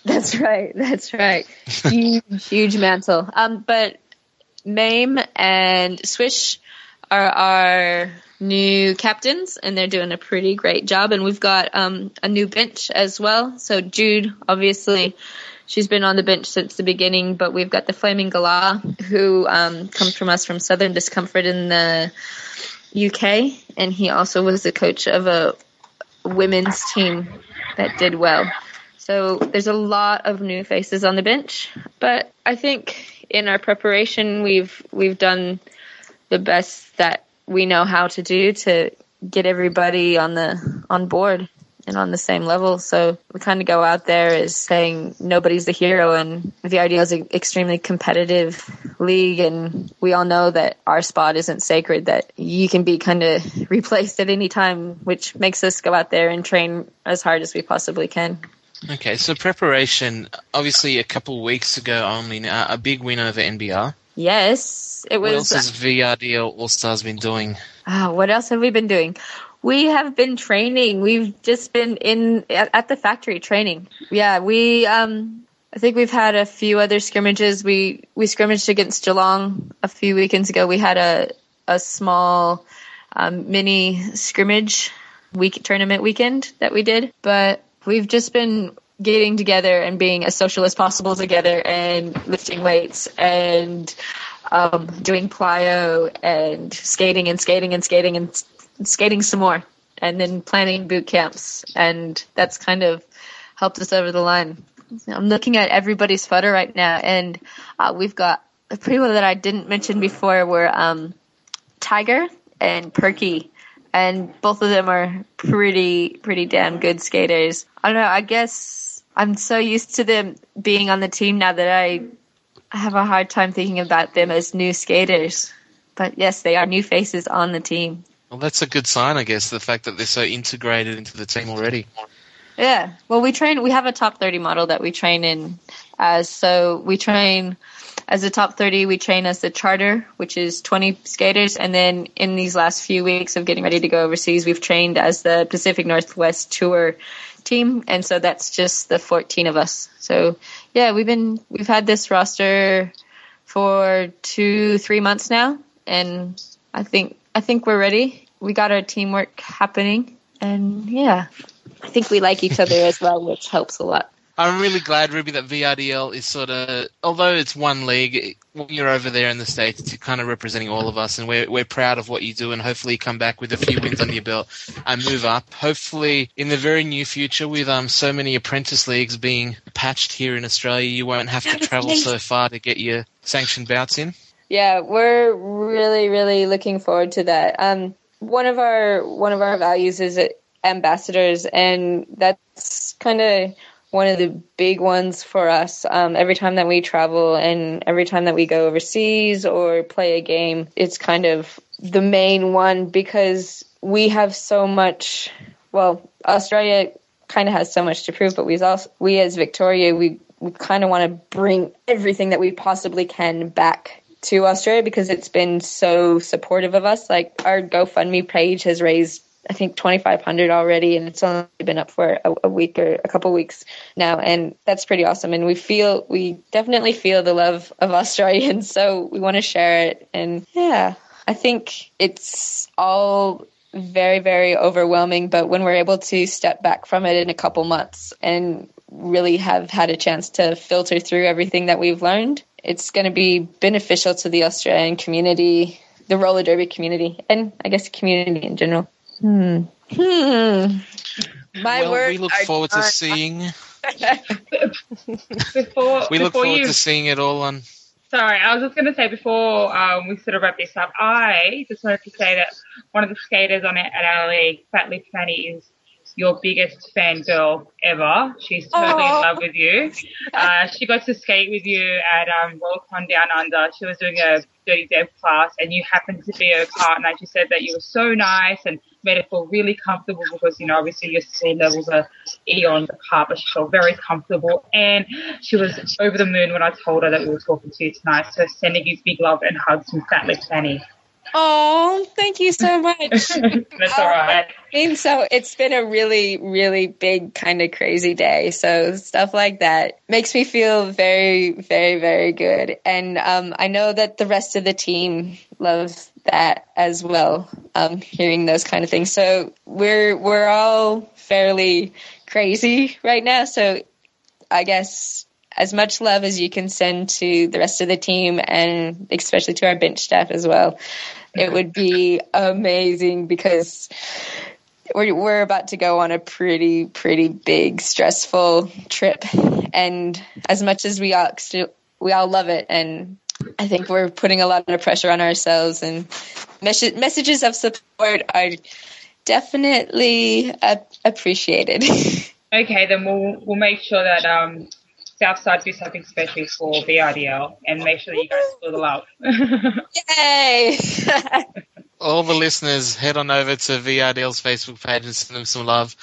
That's right. That's right. Huge, huge mantle. Um, but Mame and Swish are our new captains, and they're doing a pretty great job. And we've got um, a new bench as well. So Jude, obviously, she's been on the bench since the beginning, but we've got the Flaming Gala, who um, comes from us from Southern Discomfort in the UK, and he also was the coach of a women's team that did well. So there's a lot of new faces on the bench, but I think in our preparation we've we've done the best that we know how to do to get everybody on the on board and on the same level. So we kind of go out there as saying nobody's the hero, and the idea is an extremely competitive league, and we all know that our spot isn't sacred. That you can be kind of replaced at any time, which makes us go out there and train as hard as we possibly can.
Okay, so preparation. Obviously, a couple of weeks ago only, now, a big win over NBR.
Yes, it was.
What else has VRDL All Stars been doing?
Ah, what else have we been doing? We have been training. We've just been in at, at the factory training. Yeah, we um I think we've had a few other scrimmages. We we scrimmaged against Geelong a few weekends ago. We had a a small um, mini scrimmage week tournament weekend that we did, but we've just been getting together and being as social as possible together and lifting weights and um, doing plyo and skating and skating and skating and skating some more and then planning boot camps and that's kind of helped us over the line. I'm looking at everybody's photo right now and uh, we've got people that I didn't mention before were um, Tiger and Perky and both of them are pretty pretty damn good skaters. I don't know, I guess I'm so used to them being on the team now that I have a hard time thinking about them as new skaters. But yes, they are new faces on the team.
Well, that's a good sign, I guess. The fact that they're so integrated into the team already.
Yeah. Well, we train, we have a top 30 model that we train in as, so we train as a top 30, we train as the charter, which is 20 skaters. And then in these last few weeks of getting ready to go overseas, we've trained as the Pacific Northwest Tour team. And so that's just the 14 of us. So yeah, we've been, we've had this roster for two, three months now. And I think, I think we're ready. We got our teamwork happening and yeah, I think we like each other as well, which helps a lot.
I'm really glad, Ruby, that VRDL is sort of, although it's one league, when you're over there in the States, you're kind of representing all of us, and we're, we're proud of what you do, and hopefully you come back with a few wins under your belt and move up. Hopefully, in the very near future, with um, so many apprentice leagues being patched here in Australia, you won't have to travel so far to get your sanctioned bouts in.
Yeah, we're really, really looking forward to that. Um, one of our one of our values is ambassadors, and that's kind of one of the big ones for us. Um, every time that we travel and every time that we go overseas or play a game, it's kind of the main one because we have so much. Well, Australia kind of has so much to prove, but we also we as Victoria we we kind of want to bring everything that we possibly can back to Australia because it's been so supportive of us. Like our GoFundMe page has raised I think 2,500 already, and it's only been up for a, a, week or a couple weeks now, and that's pretty awesome. And we feel, we definitely feel the love of Australians, so we want to share it. And yeah, I think it's all very, very overwhelming, but when we're able to step back from it in a couple months and really have had a chance to filter through everything that we've learned, it's going to be beneficial to the Australian community, the roller derby community, and I guess community in general. Hmm. Hmm. My
well,
words
we look
are
forward to seeing.
Before,
We look
before
forward
you,
to seeing it all on.
Sorry, I was just going to say before um, we sort of wrap this up, I just wanted to say that one of the skaters on it at our league, Fat Lip Fanny, is your biggest fan girl ever. She's totally
Aw.
in love with you. Uh, she got to skate with you at um, Rollercon Down Under. She was doing a Dirty Dev class, and you happened to be her partner. She said that you were so nice and made her feel really comfortable because, you know, obviously your skill levels are eons apart, but she felt very comfortable. And she was over the moon when I told her that we were talking to you tonight. So sending you big love and hugs from Fat Lip Fanny.
Oh, thank you so much.
That's all right.
I mean, so it's been a really, really big, kind of crazy day. So stuff like that makes me feel very, very, very good. And um, I know that the rest of the team loves that as well. Um, hearing those kind of things. So we're we're all fairly crazy right now. So I guess as much love as you can send to the rest of the team and especially to our bench staff as well. It would be amazing because we're, we're about to go on a pretty, pretty big, stressful trip. And as much as we all, we all love it, and I think we're putting a lot of pressure on ourselves, and mes- messages of support are definitely appreciated.
Okay, then we'll we'll make sure that um, Southside do something special for VRDL and make sure that you guys feel the love.
Yay!
all the listeners, head on over to VRDL's Facebook page and send them some love.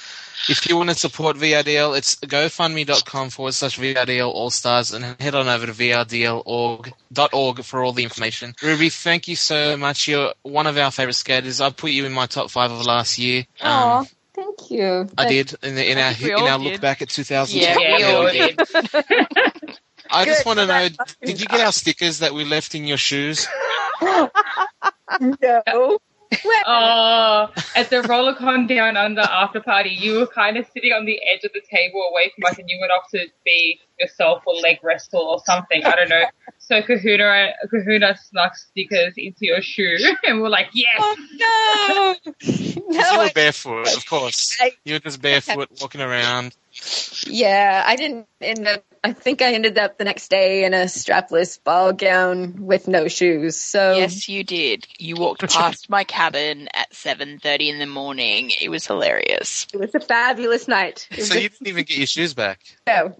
If you want to support VRDL, it's gofundme.com forward slash VRDL All Stars and head on over to VRDL.org for all the information. Ruby, thank you so much. You're one of our favorite skaters. I put you in my top five of last year.
Aw,
Um,
thank you.
I did in, the, in our in our
did.
look back at 2000.
Yeah,
yeah, we all did.
I just want to know, did you get our stickers that we left in your shoes?
No.
Oh, at the Rollercon Down Under after party, you were kind of sitting on the edge of the table away from us, and you went off to be yourself or leg wrestle or something. I don't know. So Kahuna, Kahuna snuck stickers into your shoe, and we're like, yes.
Oh no!
'Cause
no,
you were barefoot, of course.
I-
You were just barefoot walking around.
yeah, I didn't end up. I think I ended up the next day in a strapless ball gown with no shoes. So
Yes, you did. You walked past my cabin at 7.30 in the morning. It was hilarious.
it was a fabulous night. It was
So you didn't even get your shoes back.
no.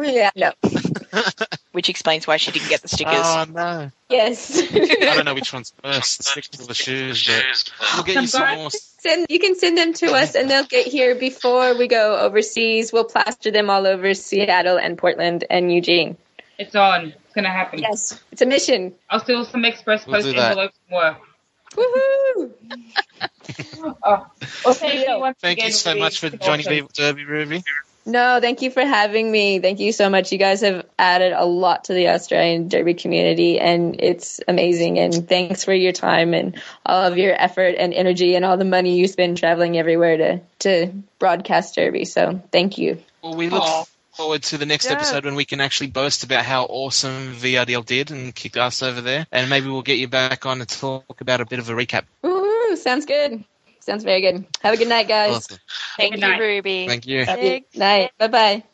yeah, no.
Which explains why she didn't get the stickers.
Oh no!
Yes.
I don't know which one's first, the stickers or the shoes, but we'll get you some more.
Send, you can send them to us and they'll get here before we go overseas. We'll plaster them all over Seattle and Portland and Eugene.
It's on. It's gonna happen.
Yes, it's a mission.
I'll steal some express
We'll
post envelopes from work.
Woohoo!
Oh, well, thank you
Thank
again,
you so
Ruby.
much for joining
awesome.
me, Derby Ruby.
No, thank you for having me. Thank you so much. You guys have added a lot to the Australian Derby community, and it's amazing. And thanks for your time and all of your effort and energy and all the money you spend traveling everywhere to to broadcast Derby. So thank you.
Well, we look
Aw.
forward to the next
Yeah.
episode when we can actually boast about how awesome VRDL did and kick ass over there. And maybe we'll get you back on to talk about a bit of a recap.
Ooh, sounds good. Sounds very good. Have a good night, guys.
Awesome.
Thank
Good
you,
night.
Ruby.
Thank you.
Love you.
Thanks.
Night. Bye bye.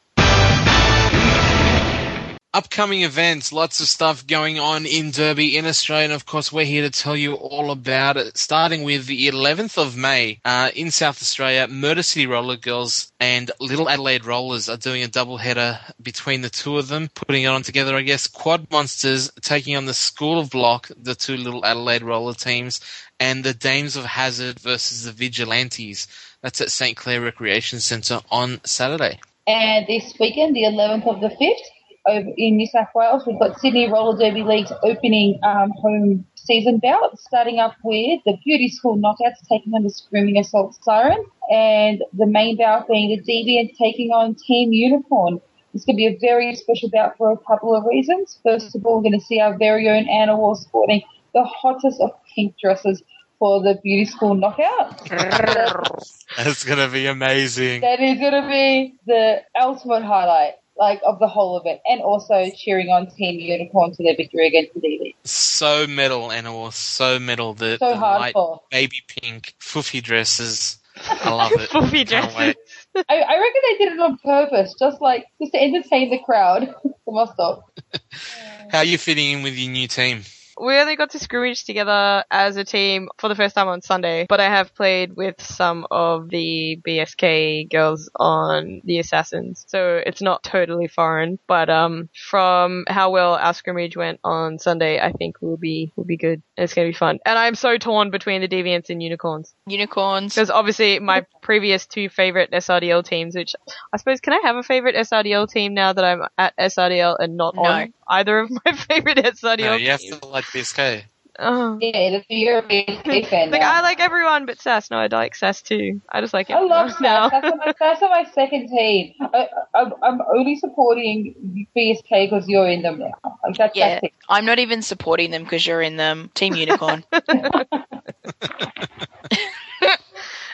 Upcoming events, lots of stuff going on in Derby in Australia, and of course we're here to tell you all about it. Starting with the 11th of May uh, in South Australia, Murder City Roller Girls and Little Adelaide Rollers are doing a double header between the two of them, putting it on together. I guess Quad Monsters taking on the School of Block, the two Little Adelaide Roller teams, and the Dames of Hazard versus the Vigilantes. That's at St Clair Recreation Centre on Saturday.
And this weekend, the 11th of the 5th, over in New South Wales, we've got Sydney Roller Derby League's opening um, home season bout, starting up with the Beauty School Knockouts taking on the Screaming Assault Siren, and the main bout being the Deviants taking on Team Unicorn. It's going to be a very special bout for a couple of reasons. First of all, we're going to see our very own Anna Wall sporting the hottest of pink dresses for the Beauty School Knockout.
That's going to be amazing.
That is going to be the ultimate highlight, like of the whole of it, and also cheering on Team Unicorn to their victory against the DD.
so metal and animal, so metal. that
So
the light
hardcore.
baby pink foofy dresses. I love it.
Foofy
Can't.
I, I reckon they did it on purpose, just like just to entertain the crowd. the must stop.
How are you fitting in with your new team?
We only got to scrimmage together as a team for the first time on Sunday, but I have played with some of the BSK girls on the Assassins, so it's not totally foreign. But um, from how well our scrimmage went on Sunday, I think we'll be we'll be good. and It's gonna be fun, and I'm so torn between the Deviants and Unicorns
Unicorns.
because obviously my previous two favorite SRDL teams, which I suppose can I have a favorite SRDL team now that I'm at SRDL and not
No.
on either of my favorite SRDL
No, you have
teams?
to like BSK.
Oh.
Yeah, that's a European K fan
Like
now.
I like everyone but Sass. No, I like Sass too. I just like it.
I love
everyone now.
Sass. That's, my, that's my second team. I, I, I'm only supporting BSK because you're in them now. Like that's
Yeah,
that's it.
I'm not even supporting them because you're in them. Team Unicorn.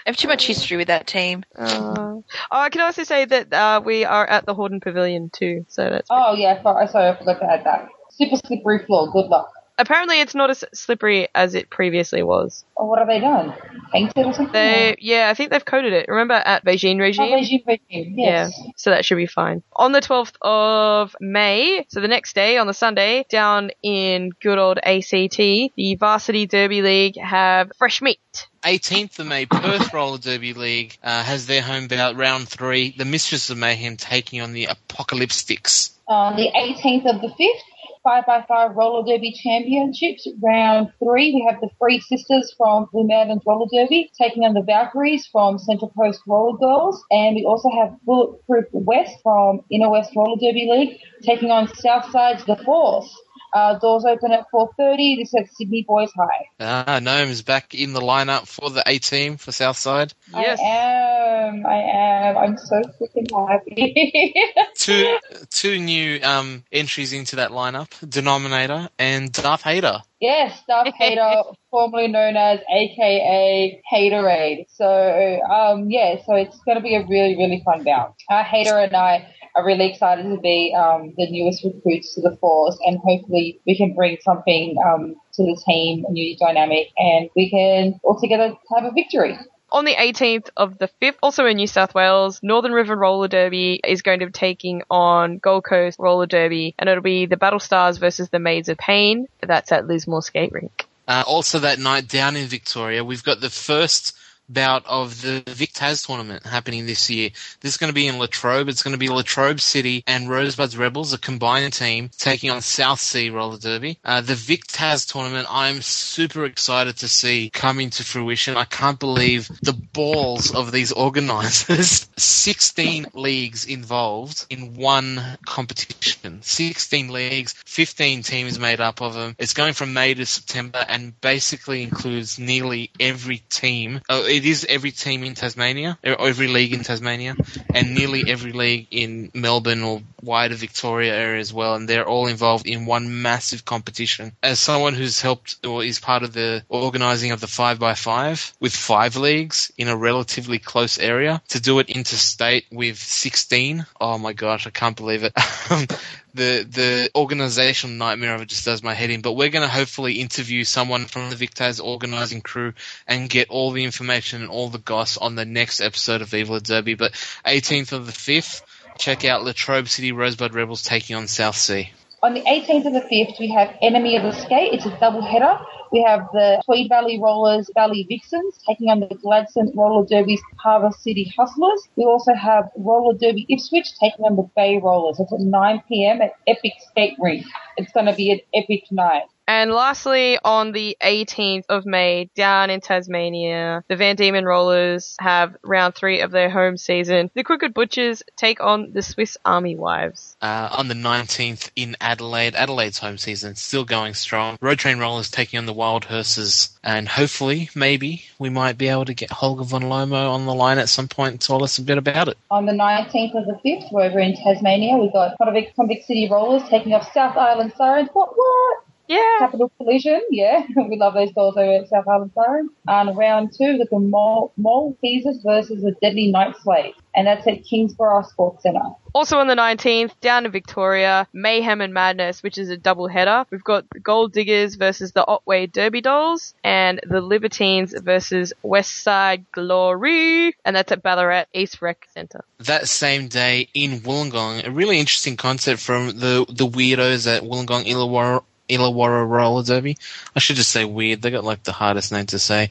I have too much history with that team.
Uh, oh, I can also say that uh, we are at the Hordern Pavilion too. So that's
Oh yeah, for- sorry, I forgot to add that. Super slippery floor. Good luck.
Apparently it's not as slippery as it previously was.
Oh, what have they done? Painted or something?
They yeah, I think they've coated it. Remember at Beijing
Oh,
regime?
regime, regime. Yes.
Yeah, so that should be fine. On the 12th of May, so the next day, on the Sunday, down in good old ACT, the Varsity Derby League have fresh meat.
18th of May, Perth Roller Derby League uh, has their home bout, round three. The Mistress of Mayhem taking on the Apocalypse Apocalyptics.
On the 18th of the 5th, 5x5 Roller Derby Championships, round three, we have the Three Sisters from Blue Mountains Roller Derby taking on the Valkyries from Central Coast Roller Girls. And we also have Bulletproof West from Inner West Roller Derby League taking on Southside's The Force. Uh, doors open at 4.30. This is Sydney Boys High.
Ah, Gnome's back in the lineup for the A team for Southside.
Yes.
I am. I am. I'm so freaking happy.
Two two new um, entries into that lineup: Denominator and Darth Hater.
Yes, Darth Hater, formerly known as AKA Haterade. So, um, yeah, so it's going to be a really, really fun bout. Uh, Hater and I are really excited to be um, the newest recruits to the force, and hopefully we can bring something um, to the team, a new dynamic, and we can all together have a victory.
On the 18th of the 5th, also in New South Wales, Northern River Roller Derby is going to be taking on Gold Coast Roller Derby, and it'll be the Battle Stars versus the Maids of Pain. That's at Lismore Skate Rink.
Uh, also that night down in Victoria, we've got the first bout of the Vic Taz tournament happening this year. This is going to be in Latrobe. It's going to be Latrobe City and Rosebuds Rebels, a combined team, taking on South Sea Roller Derby. Uh, the Vic Taz tournament, I'm super excited to see coming to fruition. I can't believe the balls of these organizers. 16 leagues involved in one competition. 16 leagues, 15 teams made up of them. It's going from May to September and basically includes nearly every team. Oh, it is every team in Tasmania, every league in Tasmania, and nearly every league in Melbourne or wider Victoria area as well, and they're all involved in one massive competition. As someone who's helped or is part of the organising of the 5x5 with five leagues in a relatively close area, to do it interstate with 16, oh my gosh, I can't believe it. Um, the the organizational nightmare of it just does my head in. But we're going to hopefully interview someone from the Victaz organizing crew and get all the information and all the goss on the next episode of Viva Derby. But 18th of the 5th, check out Latrobe City Rosebud Rebels taking on South Sea.
On the 18th of the 5th, we have Enemy of the Skate. It's a double header. We have the Tweed Valley Rollers Valley Vixens taking on the Gladstone Roller Derby's Harbour City Hustlers. We also have Roller Derby Ipswich taking on the Bay Rollers. It's at 9 p.m. at Epic Skate Rink. It's going to be an epic night.
And lastly, on the 18th of May, down in Tasmania, the Van Diemen Rollers have round three of their home season. The Crooked Butchers take on the Swiss Army Wives.
Uh, on the 19th in Adelaide, Adelaide's home season still going strong. Road Train Rollers taking on the Wild Hearses, and hopefully, maybe, we might be able to get Holger von Lomo on the line at some point to tell us a bit about it.
On the 19th of the 5th, we're over in Tasmania. We've got Convict, Convict City Rollers taking off South Island Sirens. What, what?
Yeah.
Capital Collision, yeah. we love those goals over at South Island Sirens. And round two, with the Mole, Mole Teasers versus the Deadly Night Slave. And that's at Kingborough Sports Centre.
Also on the 19th, down in Victoria, Mayhem and Madness, which is a double header. We've got the Gold Diggers versus the Otway Derby Dolls, and the Libertines versus Westside Glory, and that's at Ballarat East Rec Centre.
That same day in Wollongong, a really interesting concept from the the weirdos at Wollongong Illawarra Illawarra Roller Derby. I should just say weird. They got like the hardest name to say.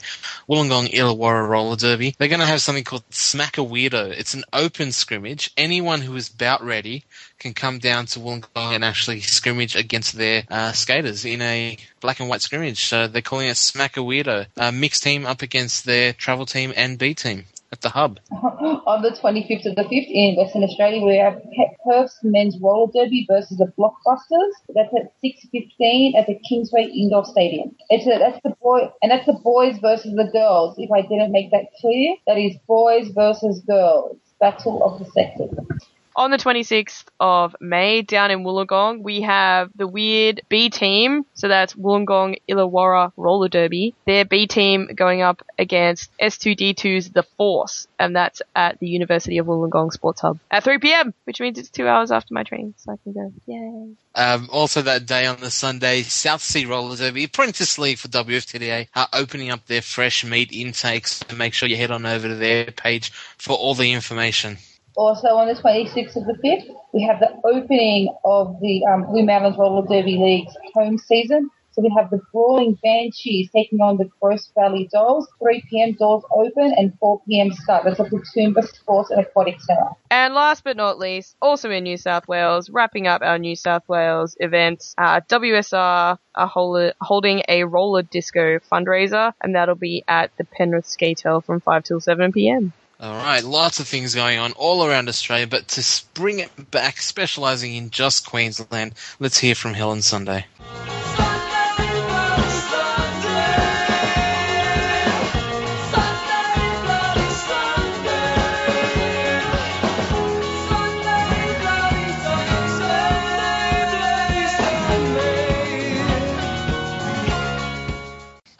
Wollongong Illawarra Roller Derby. They're going to have something called Smack a Weirdo. It's an open scrimmage. Anyone who is bout ready can come down to Wollongong and actually scrimmage against their uh, skaters in a black and white scrimmage. So they're calling it Smack a Weirdo. A mixed team up against their travel team and B team at the hub.
On the 25th of the 5th in Western Australia, we have Pe- Perth's Men's Roller Derby versus the Blockbusters. That's at 6.15 at the Kingsway Indoor Stadium. It's a, that's the boy, and that's the boys versus the girls. If I didn't make that clear, that is boys versus girls. Battle of the sexes.
On the 26th of May, down in Wollongong, we have the weird B team. So that's Wollongong Illawarra Roller Derby. Their B team going up against S2D2's The Force. And that's at the University of Wollongong Sports Hub at 3 p.m., which means it's two hours after my training, so I can go. Yay.
Um, also that day on the Sunday, South Sea Roller Derby, Apprentice League for WFTDA are opening up their fresh meat intakes. And make sure you head on over to their page for all the information.
Also on the 26th of the 5th, we have the opening of the um, Blue Mountains Roller Derby League's home season. So we have the Brawling Banshees taking on the Gross Valley Dolls. 3 p.m. doors open and 4 p.m. start. That's at the Toomba Sports and Aquatic Centre.
And last but not least, also in New South Wales, wrapping up our New South Wales events, uh, WSR are hol- holding a roller disco fundraiser, and that'll be at the Penrith Skatel from 5 till 7 p.m.
All right, lots of things going on all around Australia, but to bring it back, specialising in just Queensland, let's hear from Helen Sunday.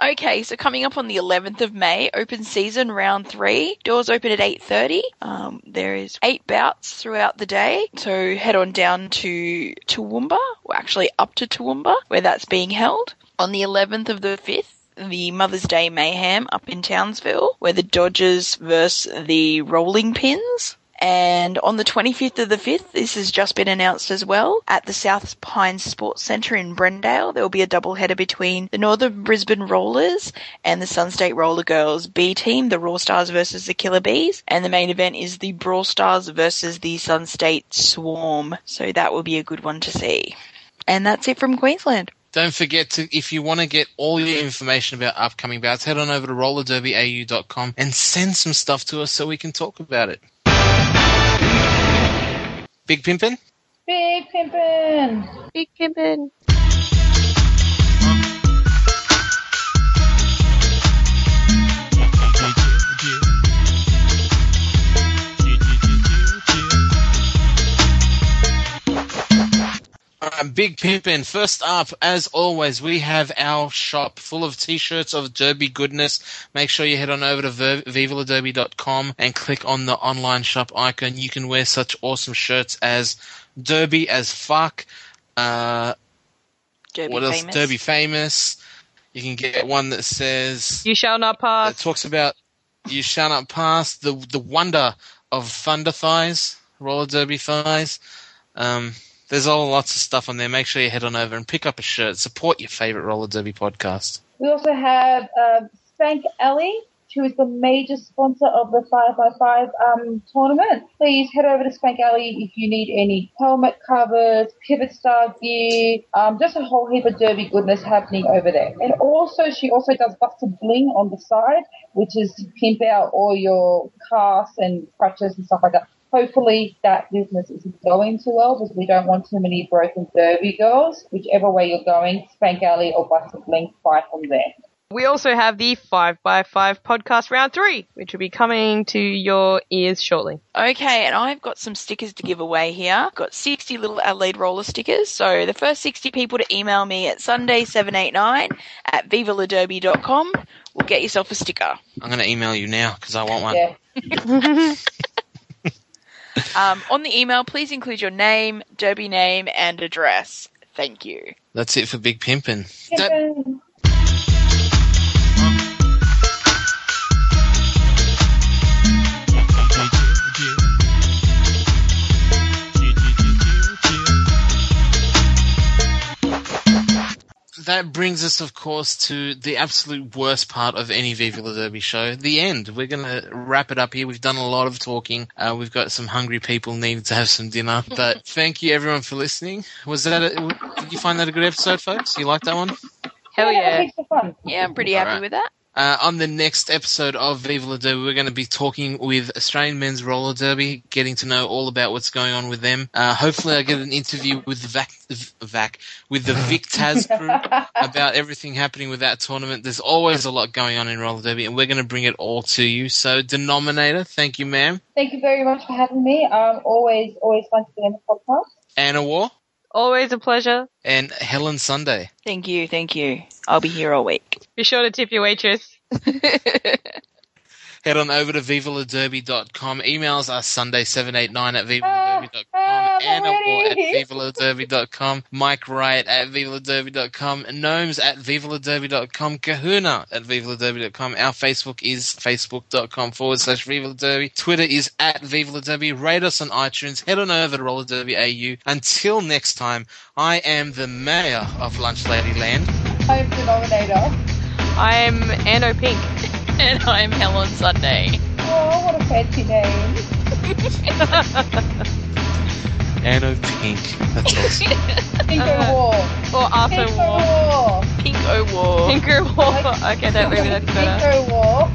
Okay, so coming up on the 11th of May, open season round three. Doors open at 8.30. Um, there is eight bouts throughout the day. So head on down to Toowoomba, or actually up to Toowoomba, where that's being held. On the 11th of the 5th, the Mother's Day Mayhem up in Townsville, where the Dodgers versus the Rolling Pins. And on the 25th of the 5th, this has just been announced as well, at the South Pines Sports Centre in Brendale, there will be a double header between the Northern Brisbane Rollers and the Sunstate Roller Girls B team, the Raw Stars versus the Killer Bees. And the main event is the Brawl Stars versus the Sunstate Swarm. So that will be a good one to see. And that's it from Queensland.
Don't forget to, if you want to get all your information about upcoming bouts, head on over to rollerderbyau.com and send some stuff to us so we can talk about it. Big Pimpin'?
Big Pimpin'!
Big Pimpin'!
Big Pimpin', first up, as always, we have our shop full of t-shirts of Derby goodness. Make sure you head on over to ver- vivaladerby.com and click on the online shop icon. You can wear such awesome shirts as Derby as fuck, uh,
Derby
what else?
famous.
Derby famous. You can get one that says
You shall not
that
pass.
talks about you shall not pass the the wonder of thunder thighs, roller derby thighs. Um, there's all lots of stuff on there. Make sure you head on over and pick up a shirt. Support your favorite roller derby podcast.
We also have um, Spank Alley, who is the major sponsor of the 5x5 um, tournament. Please head over to Spank Alley if you need any helmet covers, pivot star gear, um, just a whole heap of derby goodness happening over there. And also, she also does busted bling on the side, which is to pimp out all your casts and crutches and stuff like that. Hopefully that business isn't going too well because we don't want too many broken derby girls. Whichever way you're going, Spank Alley or Busted Bling, buy from there.
We also have the 5x5 podcast round three, which will be coming to your ears shortly.
Okay, and I've got some stickers to give away here. I've got 60 little Adelaide roller stickers. So the first 60 people to email me at sunday789 at vivaladerby.com will get yourself a sticker.
I'm going to email you now because I want one.
Yeah.
Um, on the email, please include your name, derby name, and address. Thank you.
That's it for Big Pimpin'.
Pimpin'.
that brings us, of course, to the absolute worst part of any Viva La Derby show, the end. We're going to wrap it up here. We've done a lot of talking. Uh, we've got some hungry people needing to have some dinner. But thank you, everyone, for listening. Was that? A, did you find that a good episode, folks? You like that one?
Hell yeah.
heaps of fun.
Yeah, I'm pretty happy
Alright.
with that.
Uh, on the next episode of Viva La Derby, we're going to be talking with Australian Men's Roller Derby, getting to know all about what's going on with them. Uh, hopefully, I get an interview with the VAC, VAC with the Vic Taz crew about everything happening with that tournament. There's always a lot going on in roller derby, and we're going to bring it all to you. So, Denominator, thank you, ma'am.
Thank you very much for having me. Um, always, always fun to be on the podcast.
Anna War
Always a pleasure.
and Helen Sunday.
Thank you, thank you. I'll be here all week.
Be sure to tip your waitress.
Head on over to vivaladerby.com. Emails are sunday789 at vivaladerby.com. Anna War at
already.
vivaladerby.com. Mike Wright at vivaladerby.com. Gnomes at vivaladerby.com. Kahuna at vivaladerby.com. Our Facebook is facebook.com forward slash vivaladerby. Twitter is at vivaladerby. Rate us on iTunes. Head on over to Roller Derby AU. Until next time, I am the mayor of Lunch Ladyland.
I'm denominator.
I'm Anno Pink.
and I'm Helen Sunday.
Oh, what a fancy name.
Anno Pink. That's awesome.
Pinko
Uh,
War.
Or Arthur
Pinko
War.
War.
Pink O War.
Pinker War. Okay, that maybe that's better.
Pinko War.